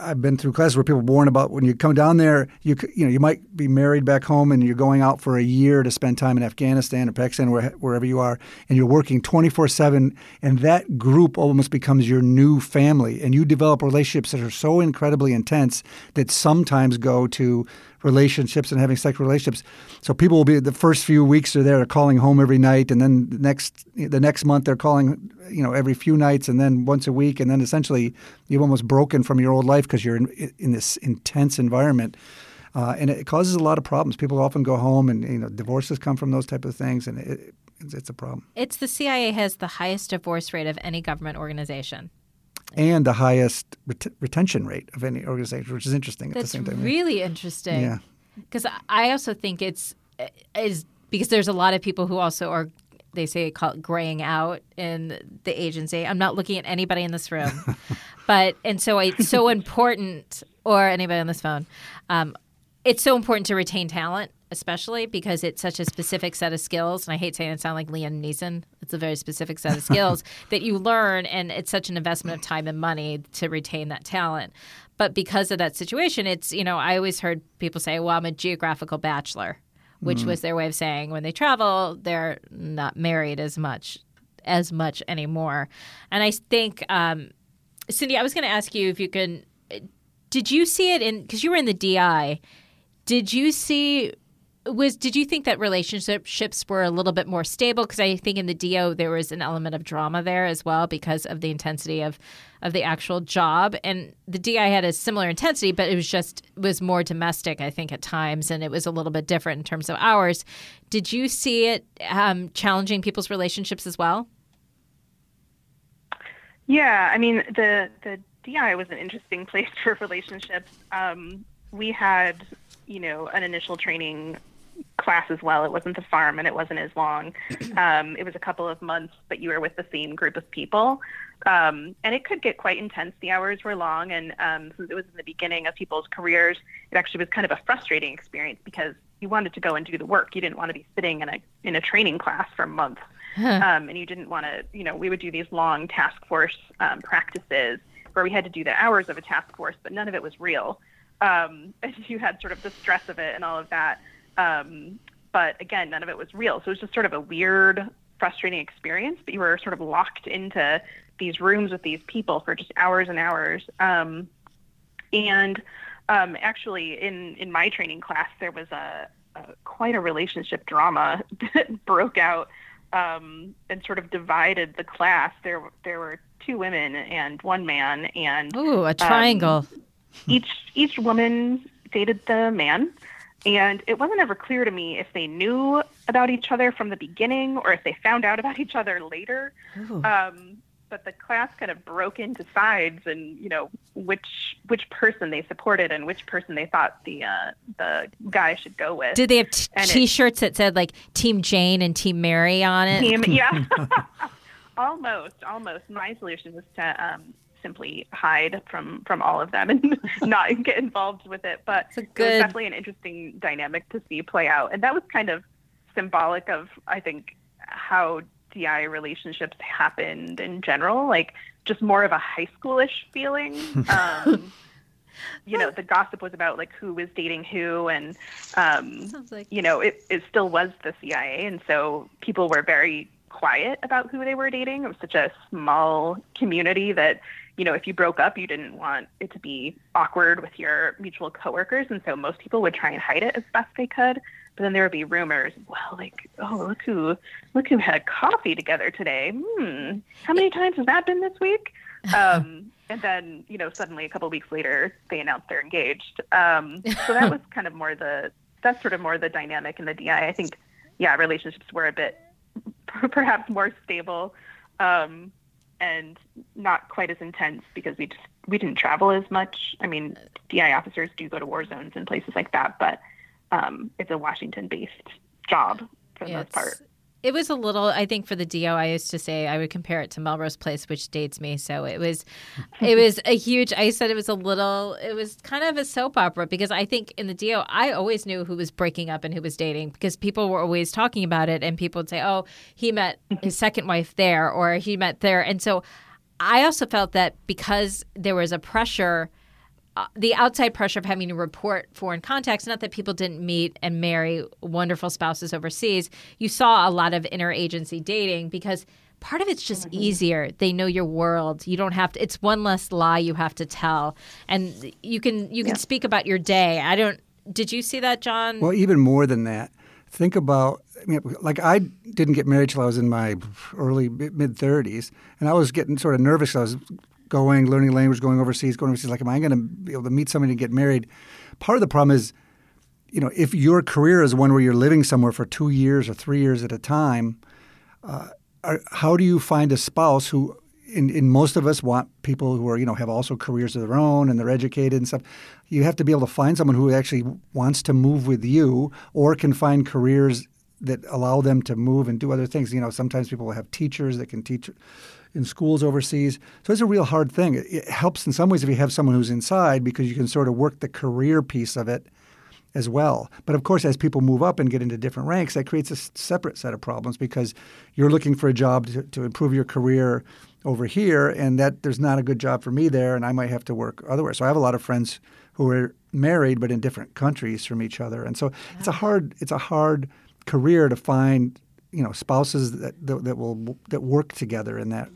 I've been through classes where people warn about when you come down there, you you know you might be married back home and you're going out for a year to spend time in Afghanistan or Pakistan where, wherever you are, and you're working 24 seven, and that group almost becomes your new family, and you develop relationships that are so incredibly intense that sometimes go to relationships and having sexual relationships. So people will be the first few weeks are there calling home every night, and then the next the next month they're calling you know every few nights, and then once a week, and then essentially you've almost broken from your old life because you're in, in this intense environment. Uh, and it causes a lot of problems. People often go home, and you know, divorces come from those type of things, and it, it's, it's a problem. It's the CIA has the highest divorce rate of any government organization. And the highest ret- retention rate of any organization, which is interesting at That's the same time. really interesting. Yeah. Because I also think it's is because there's a lot of people who also are they say call it graying out in the agency. I'm not looking at anybody in this room, but and so it's so important or anybody on this phone. Um, it's so important to retain talent, especially because it's such a specific set of skills. And I hate saying it sound like Liam Neeson. It's a very specific set of skills that you learn, and it's such an investment of time and money to retain that talent. But because of that situation, it's you know I always heard people say, "Well, I'm a geographical bachelor," which was their way of saying when they travel, they're not married as much as much anymore. And I think, um, Cindy, I was going to ask you if you can. Did you see it in because you were in the DI? Did you see was did you think that relationships were a little bit more stable because I think in the DO there was an element of drama there as well because of the intensity of of the actual job and the DI had a similar intensity but it was just was more domestic I think at times and it was a little bit different in terms of hours. Did you see it um, challenging people's relationships as well? Yeah, I mean the the DI was an interesting place for relationships. Um, we had, you know, an initial training class as well. It wasn't the farm and it wasn't as long. Um, it was a couple of months, but you were with the same group of people. Um, and it could get quite intense. The hours were long, and um, since it was in the beginning of people's careers, it actually was kind of a frustrating experience because you wanted to go and do the work. You didn't want to be sitting in a in a training class for months, um, and you didn't want to. You know, we would do these long task force um, practices where we had to do the hours of a task force, but none of it was real. Um, you had sort of the stress of it and all of that. Um, but again, none of it was real. So it was just sort of a weird, frustrating experience. But you were sort of locked into these rooms with these people for just hours and hours. Um, and um, actually, in in my training class, there was a, a quite a relationship drama that broke out um, and sort of divided the class. There there were two women and one man, and Ooh, a triangle. Each each woman dated the man, and it wasn't ever clear to me if they knew about each other from the beginning or if they found out about each other later. Um, but the class kind of broke into sides, and you know which which person they supported and which person they thought the uh, the guy should go with. Did they have t- t-shirts that said like Team Jane and Team Mary on it? Team, yeah. almost, almost. My solution was to um, simply hide from from all of them and not get involved with it. But a it was definitely an interesting dynamic to see play out, and that was kind of symbolic of, I think, how DI relationships happened in general. Like just more of a high schoolish feeling. Um, you know, the gossip was about like who was dating who, and um, like you know, it, it still was the CIA. And so people were very quiet about who they were dating. It was such a small community that, you know, if you broke up, you didn't want it to be awkward with your mutual coworkers. And so most people would try and hide it as best they could. But then there would be rumors. Well, like, oh, look who, look who had coffee together today. Hmm, how many times has that been this week? Um, and then, you know, suddenly a couple weeks later, they announced they're engaged. Um, so that was kind of more the, that's sort of more the dynamic in the DI. I think, yeah, relationships were a bit perhaps more stable um, and not quite as intense because we just we didn't travel as much. I mean, DI officers do go to war zones and places like that, but um, it's a Washington-based job for the Yeah, most part. It was a little, I think, for the DO. I used to say I would compare it to Melrose Place, which dates me. So it was, it was a huge. I said it was a little. It was kind of a soap opera because I think in the DO, I always knew who was breaking up and who was dating because people were always talking about it, and people would say, "Oh, he met his second wife there, or he met there," and so I also felt that because there was a pressure Uh, the outside pressure of having to report foreign contacts, not that people didn't meet and marry wonderful spouses overseas, you saw a lot of interagency dating because part of it's just mm-hmm. easier. They know your world. You don't have to it's one less lie you have to tell. And you can you can speak about your day. I don't did you see that, John? Well, even more than that, think about I mean, like I didn't get married till I was in my early mid thirties, and I was getting sort of nervous. I was going, learning language, going overseas, going overseas. Like, am I going to be able to meet somebody and get married? Part of the problem is, you know, if your career is one where you're living somewhere for two years or three years at a time, uh, are, how do you find a spouse who in, in most of us want people who are you know have also careers of their own and they're educated and stuff. You have to be able to find someone who actually wants to move with you or can find careers that allow them to move and do other things. You know, sometimes people will have teachers that can teach in schools overseas. So it's a real hard thing. It, it helps in some ways if you have someone who's inside because you can sort of work the career piece of it as well. But of course, as people move up and get into different ranks, that creates a separate set of problems because you're looking for a job to, to improve your career over here, and that there's not a good job for me there, and I might have to work otherwhere. So I have a lot of friends who are married but in different countries from each other, and so it's a hard it's a hard career to find you know spouses that that, that will that work together in that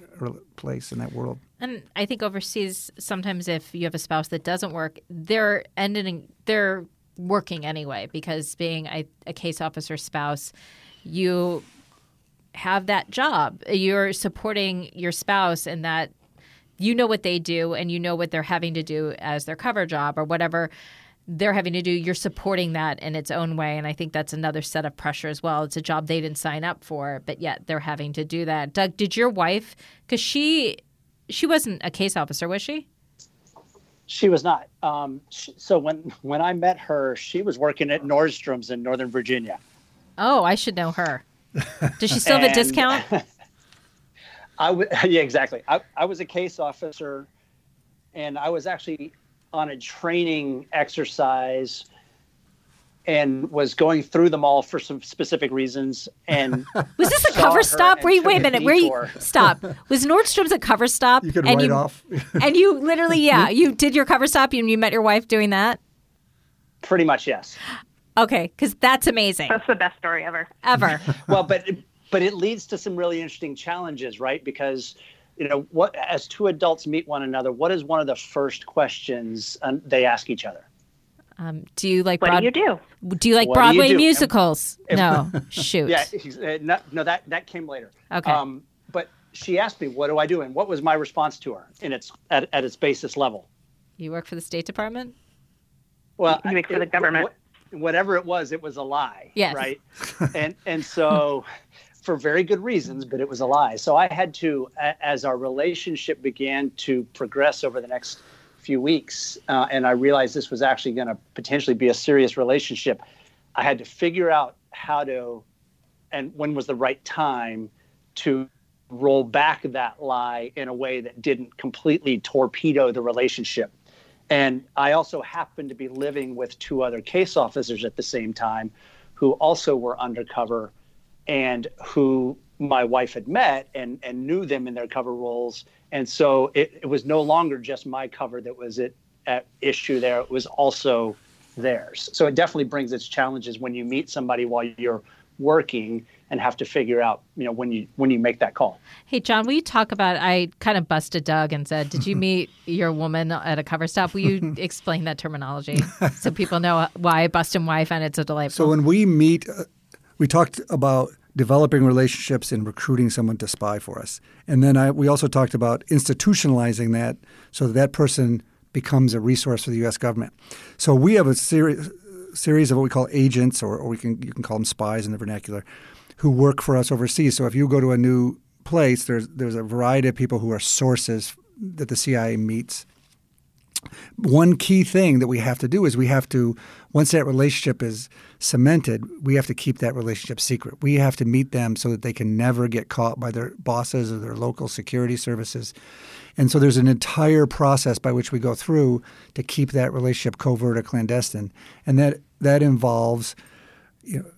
place in that world. And I think overseas, sometimes if you have a spouse that doesn't work, they're ending, they're working anyway because being a, a case officer spouse, you have that job. You're supporting your spouse in that you know what they do and you know what they're having to do as their cover job or whatever they're having to do. You're supporting that in its own way. And I think that's another set of pressure as well. It's a job they didn't sign up for, but yet they're having to do that. Doug, did your wife, because she, she wasn't a case officer, was she? She was not. Um, sh so when when I met her, she was working at Nordstrom's in Northern Virginia. Oh, I should know her. Does she still have a discount? I w- yeah, exactly. I, I was a case officer, and I was actually on a training exercise and was going through them all for some specific reasons. And Was this a cover stop? and Wait, wait a minute. Where you detour. stop? Was Nordstrom's a cover stop? You could and write you, off. and you literally, yeah, you did your cover stop and you met your wife doing that. Pretty much, yes. Okay, because that's amazing. That's the best story ever. Ever. well, but but it leads to some really interesting challenges, right? Because you know, what as two adults meet one another, what is one of the first questions um, they ask each other? Um, do you like What Broad- do you do? do you like What do you Broadway do? musicals? no, shoot. Yeah, he's, uh, no, no, that that came later. Okay. Um, but she asked me, "What do I do?" And what was my response to her? In its at, at its basis level. You work for the State Department? Well, You work for the government. what- whatever it was, it was a lie. Yes. Right. and and so, for very good reasons, but it was a lie. So I had to, as our relationship began to progress over the next few weeks, uh, and I realized this was actually going to potentially be a serious relationship. I had to figure out how to, and when was the right time to roll back that lie in a way that didn't completely torpedo the relationship. And I also happened to be living with two other case officers at the same time who also were undercover and who my wife had met and, and knew them in their cover roles. And so it, it was no longer just my cover that was at, at issue there, it was also theirs. So it definitely brings its challenges when you meet somebody while you're working and have to figure out, you know, when you when you make that call. Hey, John, will you talk about? I kind of busted Doug and said, Did you meet your woman at a cover stop? Will you explain that terminology so people know why I bust and why I find it so delightful? So when we meet, uh, we talked about developing relationships and recruiting someone to spy for us, and then I, we also talked about institutionalizing that so that that person becomes a resource for the U.S. government. So we have a series series of what we call agents, or, or we can you can call them spies in the vernacular, who work for us overseas. So if you go to a new place, there's there's a variety of people who are sources that the CIA meets one key thing that we have to do is we have to once that relationship is cemented we have to keep that relationship secret. We have to meet them so that they can never get caught by their bosses or their local security services. And so there's an entire process by which we go through to keep that relationship covert or clandestine. And that that involves you know,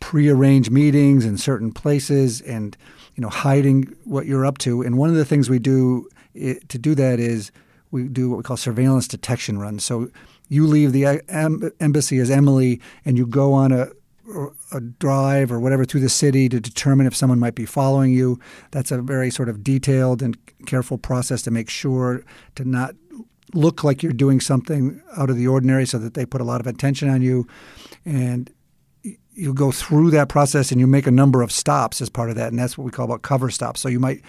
prearranged meetings in certain places and you know hiding what you're up to. And one of the things we do i to do that is we do what we call surveillance detection runs. So you leave the uh, embassy as Emily and you go on a a drive or whatever through the city to determine if someone might be following you. That's a very sort of detailed and careful process to make sure to not look like you're doing something out of the ordinary so that they put a lot of attention on you. And you go through that process and you make a number of stops as part of that. And that's what we call about cover stops. So you might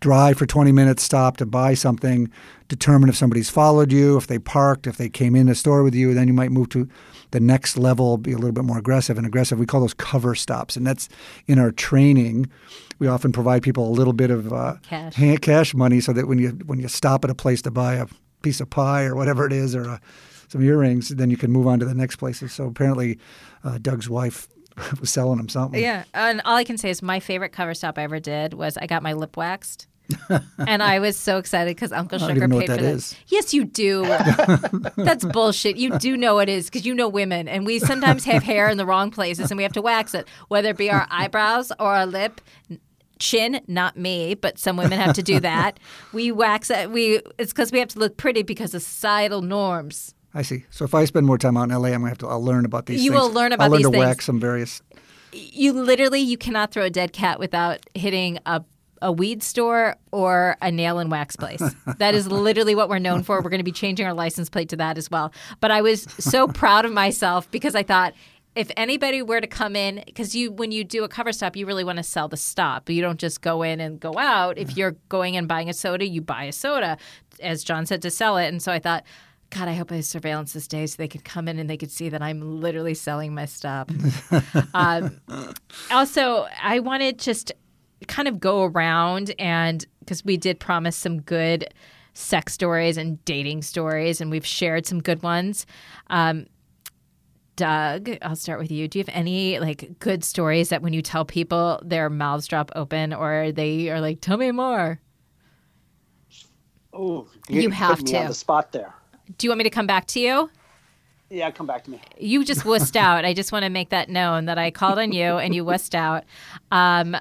drive for 20 minutes stop to buy something determine if somebody's followed you if they parked if they came in a store with you then you might move to the next level be a little bit more aggressive and aggressive. We call those cover stops and that's in our training. We often provide people a little bit of uh, Cash. hand, cash money so that when you when you stop at a place to buy a piece of pie or whatever it is or a, some earrings then you can move on to the next places so apparently uh, doug's wife was selling him something Yeah, and all I can say is my favorite cover stop I ever did was I got my lip waxed. and I was so excited because Uncle Sugar paid for that. is. Yes, you do. That's bullshit. You do know it is because you know women, and we sometimes have hair in the wrong places, and we have to wax it, whether it be our eyebrows or our lip. Chin, not me, but some women have to do that. We wax it. We it's because we have to look pretty because of societal norms. I see. So if I spend more time out in LA, I'm gonna have to. I'll learn about these. You things. will learn about I'll learn these to things. wax some various. you literally you cannot throw a dead cat without hitting a a weed store or a nail and wax place. That is literally what we're known for. We're going to be changing our license plate to that as well. But I was so proud of myself because I thought if anybody were to come in because you when you do a cover stop you really want to sell the stop you don't just go in and go out if you're going and buying a soda you buy a soda as john said to sell it and so i thought god i hope i have surveillance this day so they could come in and they could see that i'm literally selling my stuff. um, also i wanted to just kind of go around and because we did promise some good sex stories and dating stories and we've shared some good ones um, doug i'll start with you do you have any like good stories that when you tell people their mouths drop open or they are like tell me more Oh, You have put me on to. the spot there. Do you want me to come back to you Yeah, come back to me. You just wussed out. I just want to make that known that I called on you and you wussed out. Um,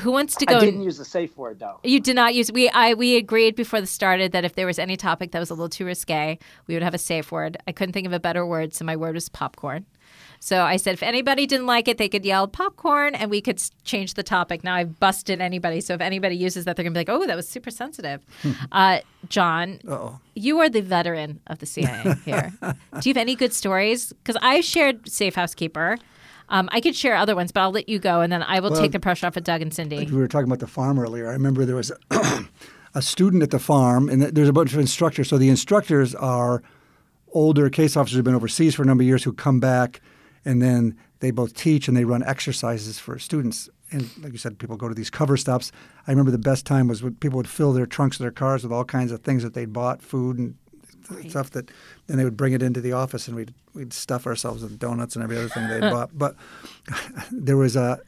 who wants to go? I didn't use the safe word though. You did not use. We I we agreed before the started that if there was any topic that was a little too risque, we would have a safe word. I couldn't think of a better word, so my word was popcorn. So I said if anybody didn't like it, they could yell popcorn, and we could change the topic. Now I've busted anybody, so if anybody uses that, they're gonna be like, "Oh, that was super sensitive." uh, John, Oh, you are the veteran of the CIA here. Do you have any good stories? Because I shared Safe Housekeeper. Um, I could share other ones, but I'll let you go, and then I will Well, take the pressure off of Doug and Cindy. we were talking about the farm earlier. I remember there was a, a student at the farm, and there's a bunch of instructors. So the instructors are older case officers who've been overseas for a number of years who come back, and then they both teach and they run exercises for students. And like you said, people go to these cover stops. I remember the best time was when people would fill their trunks of their cars with all kinds of things that they'd bought, food and stuff that, and they would bring it into the office, and we'd we'd stuff ourselves with donuts and every other thing they'd bought. But there was a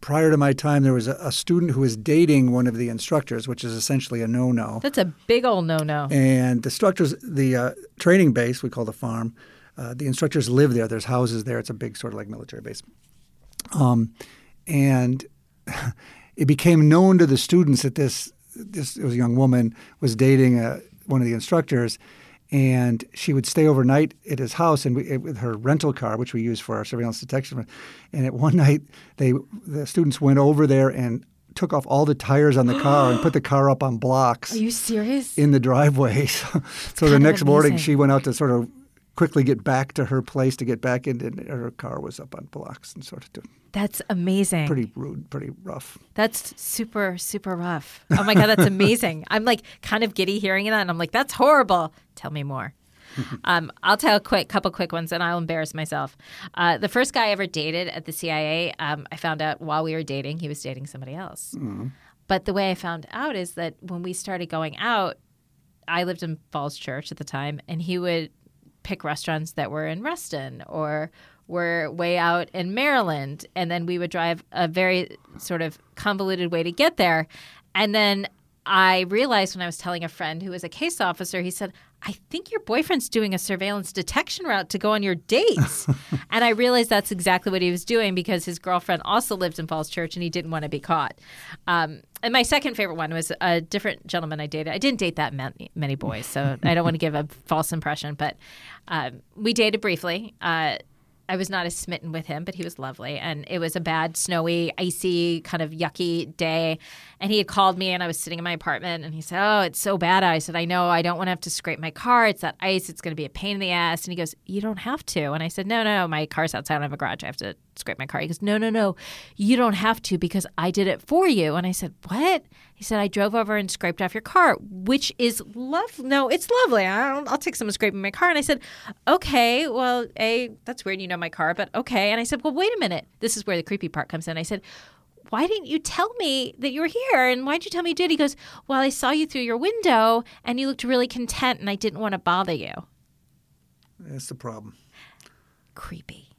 prior to my time, there was a, a student who was dating one of the instructors, which is essentially a no-no. That's a big old no-no. And the instructors, the uh, training base, we call the farm, uh, the instructors live there. There's houses there. It's a big sort of like military base. Um, and it became known to the students that this this it was a young woman was dating uh one of the instructors, and she would stay overnight at his house and we, with her rental car, which we use for our surveillance detection. And at one night, they the students went over there and took off all the tires on the car and put the car up on blocks Are you serious? in the driveway. So, so the next morning, she went out to sort of quickly get back to her place to get back in, and her car was up on blocks and sort of to- That's amazing. pretty rude, pretty rough. That's super, super rough. Oh my God, that's amazing. I'm like kind of giddy hearing that, and I'm like, that's horrible. Tell me more. um, I'll tell a quick couple quick ones, and I'll embarrass myself. Uh, the first guy I ever dated at the CIA, um, I found out while we were dating, he was dating somebody else. But the way I found out is that when we started going out, I lived in Falls Church at the time, and he would pick restaurants that were in Reston or were way out in Maryland. And then we would drive a very sort of convoluted way to get there. And then I realized when I was telling a friend who was a case officer, he said, I think your boyfriend's doing a surveillance detection route to go on your dates. and I realized that's exactly what he was doing because his girlfriend also lived in Falls Church and he didn't want to be caught. Um, and my second favorite one was a different gentleman I dated. I didn't date that many, many boys, so I don't want to give a false impression, but um, we dated briefly. Uh, I was not as smitten with him, but he was lovely. And it was a bad, snowy, icy, kind of yucky day. And he had called me, and I was sitting in my apartment, and he said, Oh, it's so bad. I said, I know. I don't want to have to scrape my car. It's that ice. It's going to be a pain in the ass. And he goes, You don't have to. And I said, No, no, my car's outside. I don't have a garage. I have to scrape my car. He goes, No, no, no. You don't have to because I did it for you. And I said, What? He said, I drove over and scraped off your car, which is love. No, it's lovely. I I'll take someone scraping my car. And I said, Okay, well, A, that's weird. You know my car, but okay. And I said, Well, wait a minute. This is where the creepy part comes in. I said, why didn't you tell me that you were here? And why'd you tell me you did? He goes, Well, I saw you through your window and you looked really content and I didn't want to bother you. That's the problem. Creepy.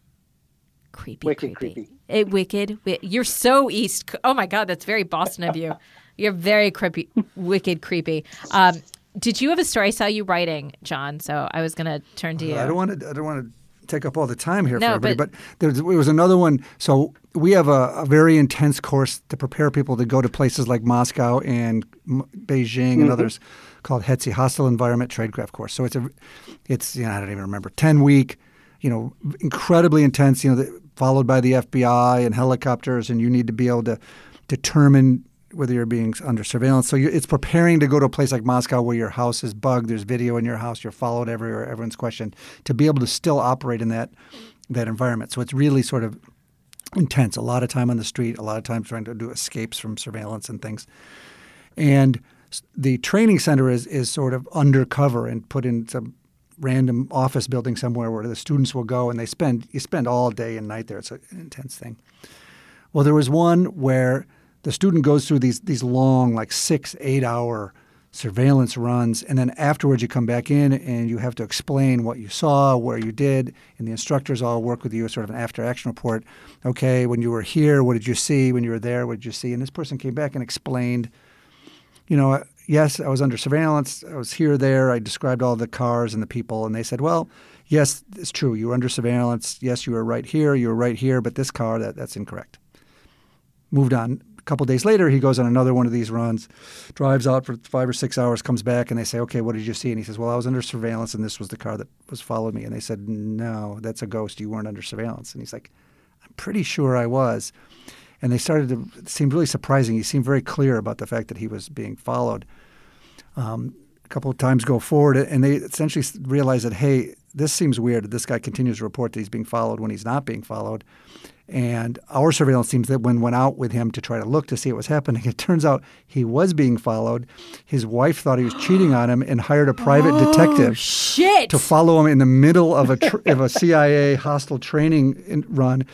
Creepy. Wicked creepy. creepy. Eh, wicked. wi- You're so East. Oh my God, that's very Boston of you. You're very creepy. Wicked creepy. Um, did you have a story? I saw you writing, John, so I was going to turn to you. I don't want to. I don't want to take up all the time here No, for everybody. but- But, there was- there was another one. So we have a, a very intense course to prepare people to go to places like Moscow and M- Beijing and others called HETSI, Hostile Environment Tradecraft Course. So it's a, it's you know I don't even remember ten week, you know, incredibly intense. You know, the, followed by the FBI and helicopters, and you need to be able to determine whether you're being under surveillance. So it's preparing to go to a place like Moscow where your house is bugged, there's video in your house, you're followed everywhere, everyone's questioned, to be able to still operate in that that environment. So it's really sort of intense. A lot of time on the street, a lot of times trying to do escapes from surveillance and things. And the training center is is sort of undercover and put in some random office building somewhere where the students will go and they spend you spend all day and night there. It's an intense thing. Well, there was one where the student goes through these these long, like six, eight hour surveillance runs, and then afterwards you come back in and you have to explain what you saw, where you did, and the instructors all work with you, as sort of an after action report. Okay, when you were here, what did you see? When you were there, what did you see? And this person came back and explained, you know, yes, I was under surveillance. I was here, there. I described all the cars and the people, and they said, well, yes, it's true. You were under surveillance. Yes, you were right here. You were right here, but this car, that, that's incorrect. Moved on. A couple days later, he goes on another one of these runs, drives out for five or six hours, comes back, and they say, okay, what did you see? And he says, well, I was under surveillance, and this was the car that was following me. And they said, no, that's a ghost. You weren't under surveillance. And he's like, I'm pretty sure I was. And they started to seem really surprising. He seemed very clear about the fact that he was being followed. Um, a couple of times go forward, and they essentially realize that, hey, this seems weird this guy continues to report that he's being followed when he's not being followed. And our surveillance teams that went out with him to try to look to see what was happening, it turns out he was being followed. His wife thought he was cheating on him and hired a private Oh, detective shit. to follow him in the middle of a tr- of a CIA hostile training in- run,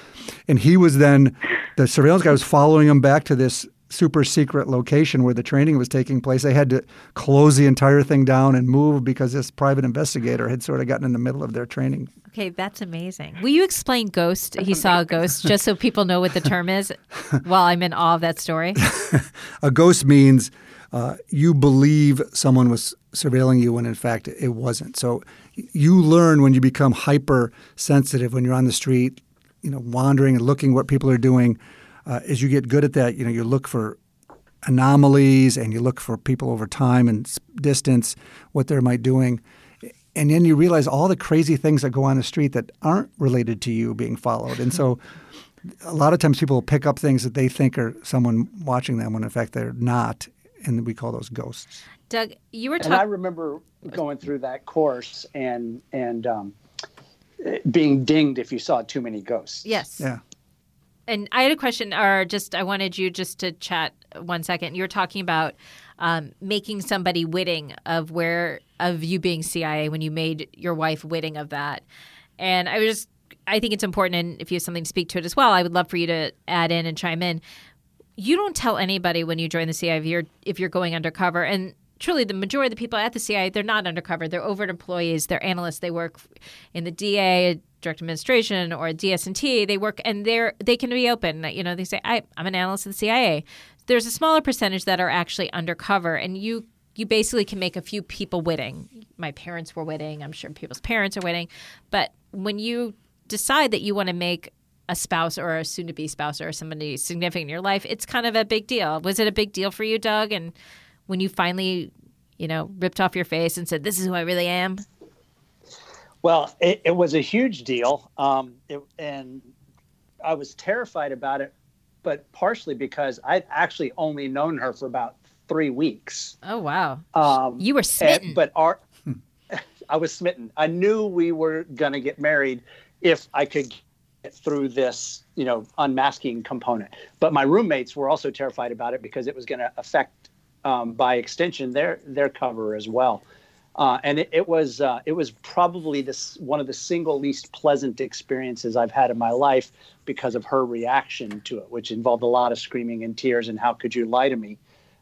and he was then the surveillance guy was following him back to this super secret location where the training was taking place. They had to close the entire thing down and move because this private investigator had sort of gotten in the middle of their training. Okay, that's amazing. Will you explain ghost? He saw a ghost, just so people know what the term is. While I'm in awe of that story. A ghost means uh, you believe someone was surveilling you when in fact it wasn't. So you learn when you become hypersensitive when you're on the street, you know, wandering and looking what people are doing. Uh, as you get good at that, you know, you look for anomalies and you look for people over time and distance, what they might doing. And then you realize all the crazy things that go on the street that aren't related to you being followed. And so a lot of times people will pick up things that they think are someone watching them when in fact they're not. And we call those ghosts. Doug, you were And I remember going through that course and and um, eh, being dinged if you saw too many ghosts. Yes. Yeah. And I had a question, or just I wanted you just to chat one second. You were talking about um, making somebody witting of where of you being CIA when you made your wife witting of that, and I was just I think it's important, and if you have something to speak to it as well, I would love for you to add in and chime in. You don't tell anybody when you join the CIA if you're if you're going undercover, and truly the majority of the people at the CIA they're not undercover. They're overt employees. They're analysts. They work in the DA, Direct Administration, or DS&T. They work and they're they can be open. You know, they say I, I'm an analyst of the CIA. There's a smaller percentage that are actually undercover, and you you basically can make a few people witting. My parents were witting. I'm sure people's parents are witting, but when you decide that you want to make a spouse or a soon to be spouse or somebody significant in your life, it's kind of a big deal. Was it a big deal for you, Doug? And when you finally, you know, ripped off your face and said, This is who I really am? Well, it, it was a huge deal, um, it, and I was terrified about it, but partially because I'd actually only known her for about three weeks. Oh, wow. Um, You were and- smitten. but our, I was smitten. I knew we were gonna get married if I could get through this, you know, unmasking component. But my roommates were also terrified about it because it was going to affect, um, by extension, their their cover as well. Uh, and it, it was uh, it was probably this one of the single least pleasant experiences I've had in my life because of her reaction to it, which involved a lot of screaming and tears and how could you lie to me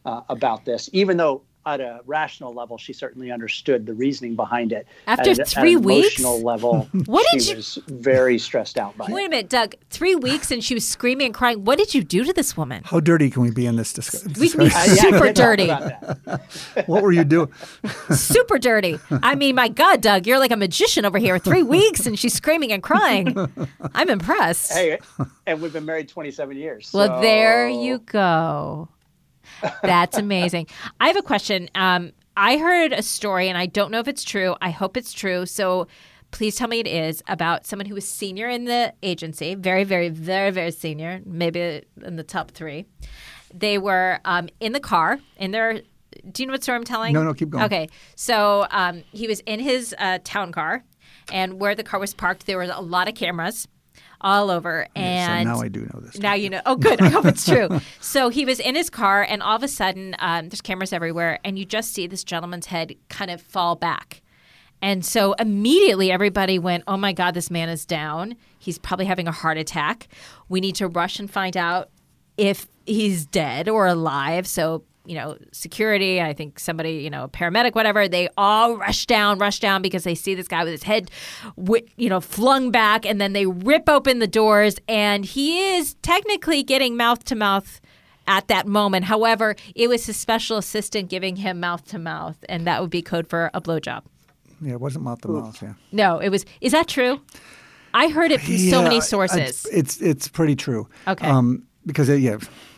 uh, about this, even though at a rational level she certainly understood the reasoning behind it. After at, a- at three an weeks? emotional level, What she did you- was very stressed out by Wait it. a minute, Doug. Three weeks and she was screaming and crying. What did you do to this woman? How dirty can we be in this discussion? We can be Uh, yeah, I super dirty. what were you doing? Super dirty. I mean, my God, Doug, you're like a magician over here. Three weeks and she's screaming and crying. I'm impressed. Hey, and we've been married 27 years. Well, there you go. That's amazing. I have a question. Um, I heard a story, and I don't know if it's true. I hope it's true. So please tell me it is about someone who was senior in the agency, very, very, very, very senior, maybe in the top three. They were um, in the car, in their. Do you know what story I'm telling? No, no, keep going. Okay, so um, he was in his uh, town car, and where the car was parked, there was a lot of cameras all over. And so now I do know this. now you know. Oh, good. I hope it's true. so he was in his car, and all of a sudden, um, there's cameras everywhere, and you just see this gentleman's head kind of fall back. And so immediately everybody went, Oh my God, this man is down. He's probably having a heart attack. We need to rush and find out if he's dead or alive. So, you know, security, I think somebody, you know, paramedic, whatever, they all rush down, rush down because they see this guy with his head, you know, flung back. And then they rip open the doors, and he is technically getting mouth to mouth at that moment. However, it was his special assistant giving him mouth to mouth, and that would be code for a blowjob. Yeah, it wasn't mouth to mouth. Yeah. No, it was. Is that true? I heard it from so many sources. It's it's, it's pretty true. Okay. Um, because uh, yeah,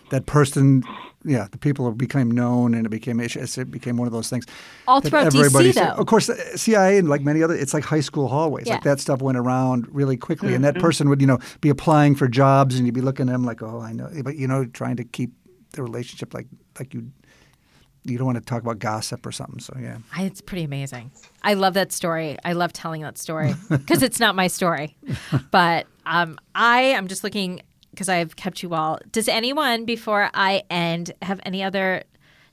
that person, yeah, the people became known, and it became it became one of those things. All throughout everybody DC, said- though. Of course, CIA and like many other, it's like high school hallways. Yeah. Like that stuff went around really quickly, and Mm-hmm. that person would you know be applying for jobs, and you'd be looking at them like, oh, I know, but you know, trying to keep the relationship like like you. You don't want to talk about gossip or something, so yeah. I- It's pretty amazing. I love that story. I love telling that story because it's not my story. But um, I am just looking because I've kept you all. Does anyone before I end have any other?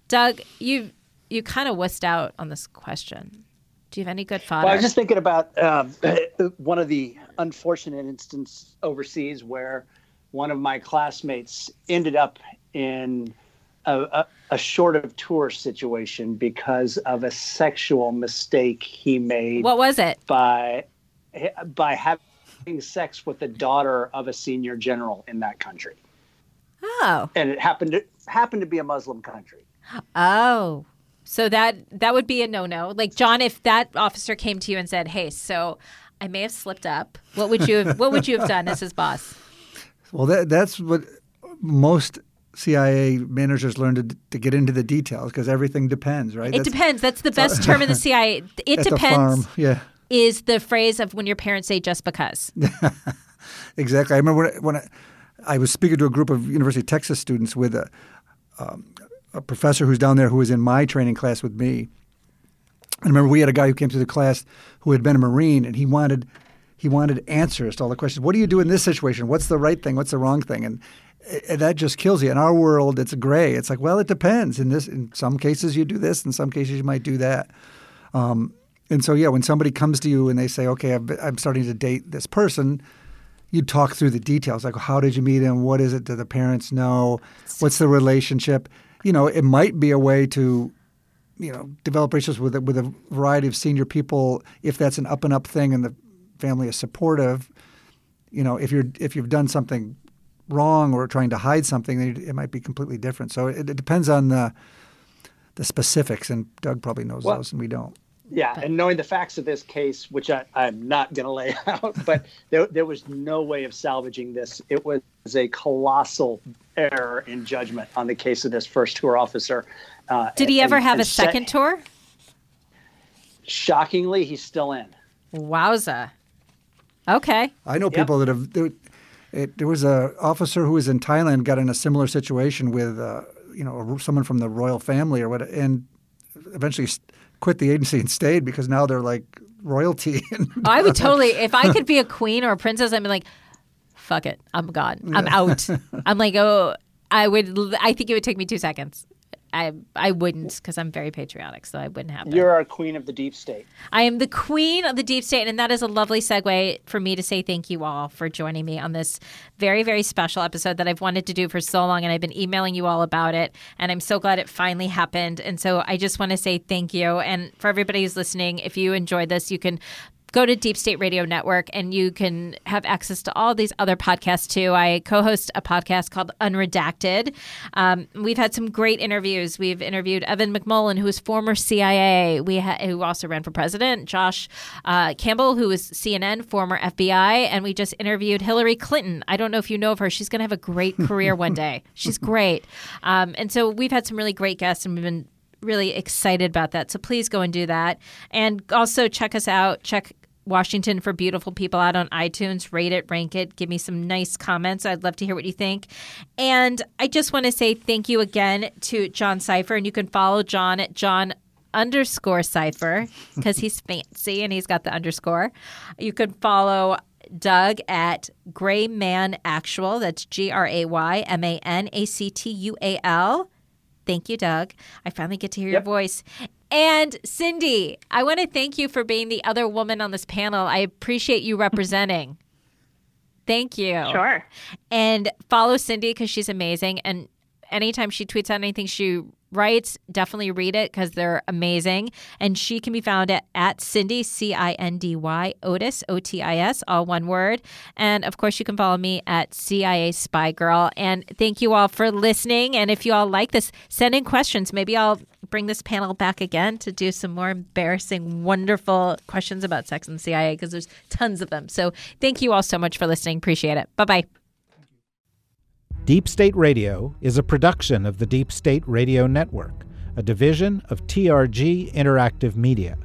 Doug, you you kind of wussed out on this question. Do you have any good fodder? Well, I was just thinking about um, one of the unfortunate instances overseas where one of my classmates ended up in a, a, a short of tour situation because of a sexual mistake he made what was it? by by having sex with the daughter of a senior general in that country, Oh, and it happened to happened to be a Muslim country. oh. So that that would be a no no. Like John, if that officer came to you and said, "Hey, so I may have slipped up," what would you have, what would you have done as his boss? Well, that, that's what most CIA managers learn to, to get into the details because everything depends, right? It That's depends. That's the best term in the CIA. It at the depends farm. Yeah, is the phrase of when your parents say just because. exactly. I remember when, I- when I, I was speaking to a group of University of Texas students with a, um, a professor who's down there who was in my training class with me. I remember we had a guy who came to the class who had been a Marine, and he wanted he wanted answers to all the questions. What do you do in this situation? What's the right thing? What's the wrong thing? And, and that just kills you. In our world, it's gray. It's like, well, it depends. In this, in some cases, you do this. In some cases, you might do that. Um, and so, yeah, when somebody comes to you and they say, "Okay, I've, I'm starting to date this person," you talk through the details, like how did you meet him? What is it? Do the parents know? What's the relationship? You know, it might be a way to you know develop relationships with a, with a variety of senior people if that's an up and up thing and the family is supportive you know if you're if you've done something wrong or trying to hide something then it might be completely different so it, it depends on the the specifics and Doug probably knows Well- those and we don't Yeah, and knowing the facts of this case, which I, I'm not going to lay out, but there, there was no way of salvaging this. It was a colossal error in judgment on the case of this first tour officer. Uh, Did he and- ever have and a se- second tour? Shockingly, he's still in. Wowza. Okay. I know Yep. people that have. There, it, there was a officer who was in Thailand, got in a similar situation with, uh, you know, someone from the royal family or what, and eventually s- quit the agency and stayed because now they're like royalty. I would totally, if I could be a queen or a princess, I'd be like, fuck it. I'm gone. I'm out. I'm like, oh, I would, I think it would take me two seconds. I, I wouldn't because I'm very patriotic, so I wouldn't happen. You're our queen of the deep state. I am the queen of the deep state, and that is a lovely segue for me to say thank you all for joining me on this very, very special episode that I've wanted to do for so long, and I've been emailing you all about it, and I'm so glad it finally happened. And so I just want to say thank you, and for everybody who's listening, if you enjoyed this, you can go to Deep State Radio Network and you can have access to all these other podcasts too. I co host a podcast called Unredacted. Um, we've had some great interviews. We've interviewed Evan McMullin, who is former CIA, we ha- who also ran for president, Josh uh, Campbell, who is CNN, former FBI, and we just interviewed Hillary Clinton. I don't know if you know of her. She's going to have a great career one day. She's great. Um, and so we've had some really great guests and we've been really excited about that. So please go and do that. And also check us out. Check Washington for Beautiful People out on iTunes. Rate it, rank it, give me some nice comments. I'd love to hear what you think. And I just want to say thank you again to John Sipher. And you can follow John at John underscore Sipher because he's fancy and he's got the underscore. You can follow Doug at Gray Man Actual. That's G R A Y M A N A C T U A L. Thank you, Doug. I finally get to hear your voice. And Cindy, I want to thank you for being the other woman on this panel. I appreciate you representing. Thank you. Sure. And follow Cindy because she's amazing. And anytime she tweets out anything, she writes. Definitely read it because they're amazing. And she can be found at, at Cindy, C I N D Y, Otis, O T I S, all one word. And of course, you can follow me at CIA Spy Girl. And thank you all for listening. And if you all like this, send in questions. Maybe I'll bring this panel back again to do some more embarrassing, wonderful questions about sex and CIA because there's tons of them. So thank you all so much for listening. Appreciate it. Bye bye. Deep State Radio is a production of the Deep State Radio Network, a division of TRG Interactive Media.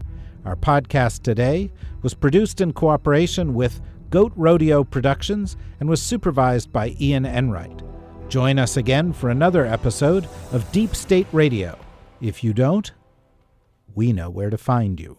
Our podcast today was produced in cooperation with Goat Rodeo Productions and was supervised by Ian Enright. Join us again for another episode of Deep State Radio. If you don't, we know where to find you.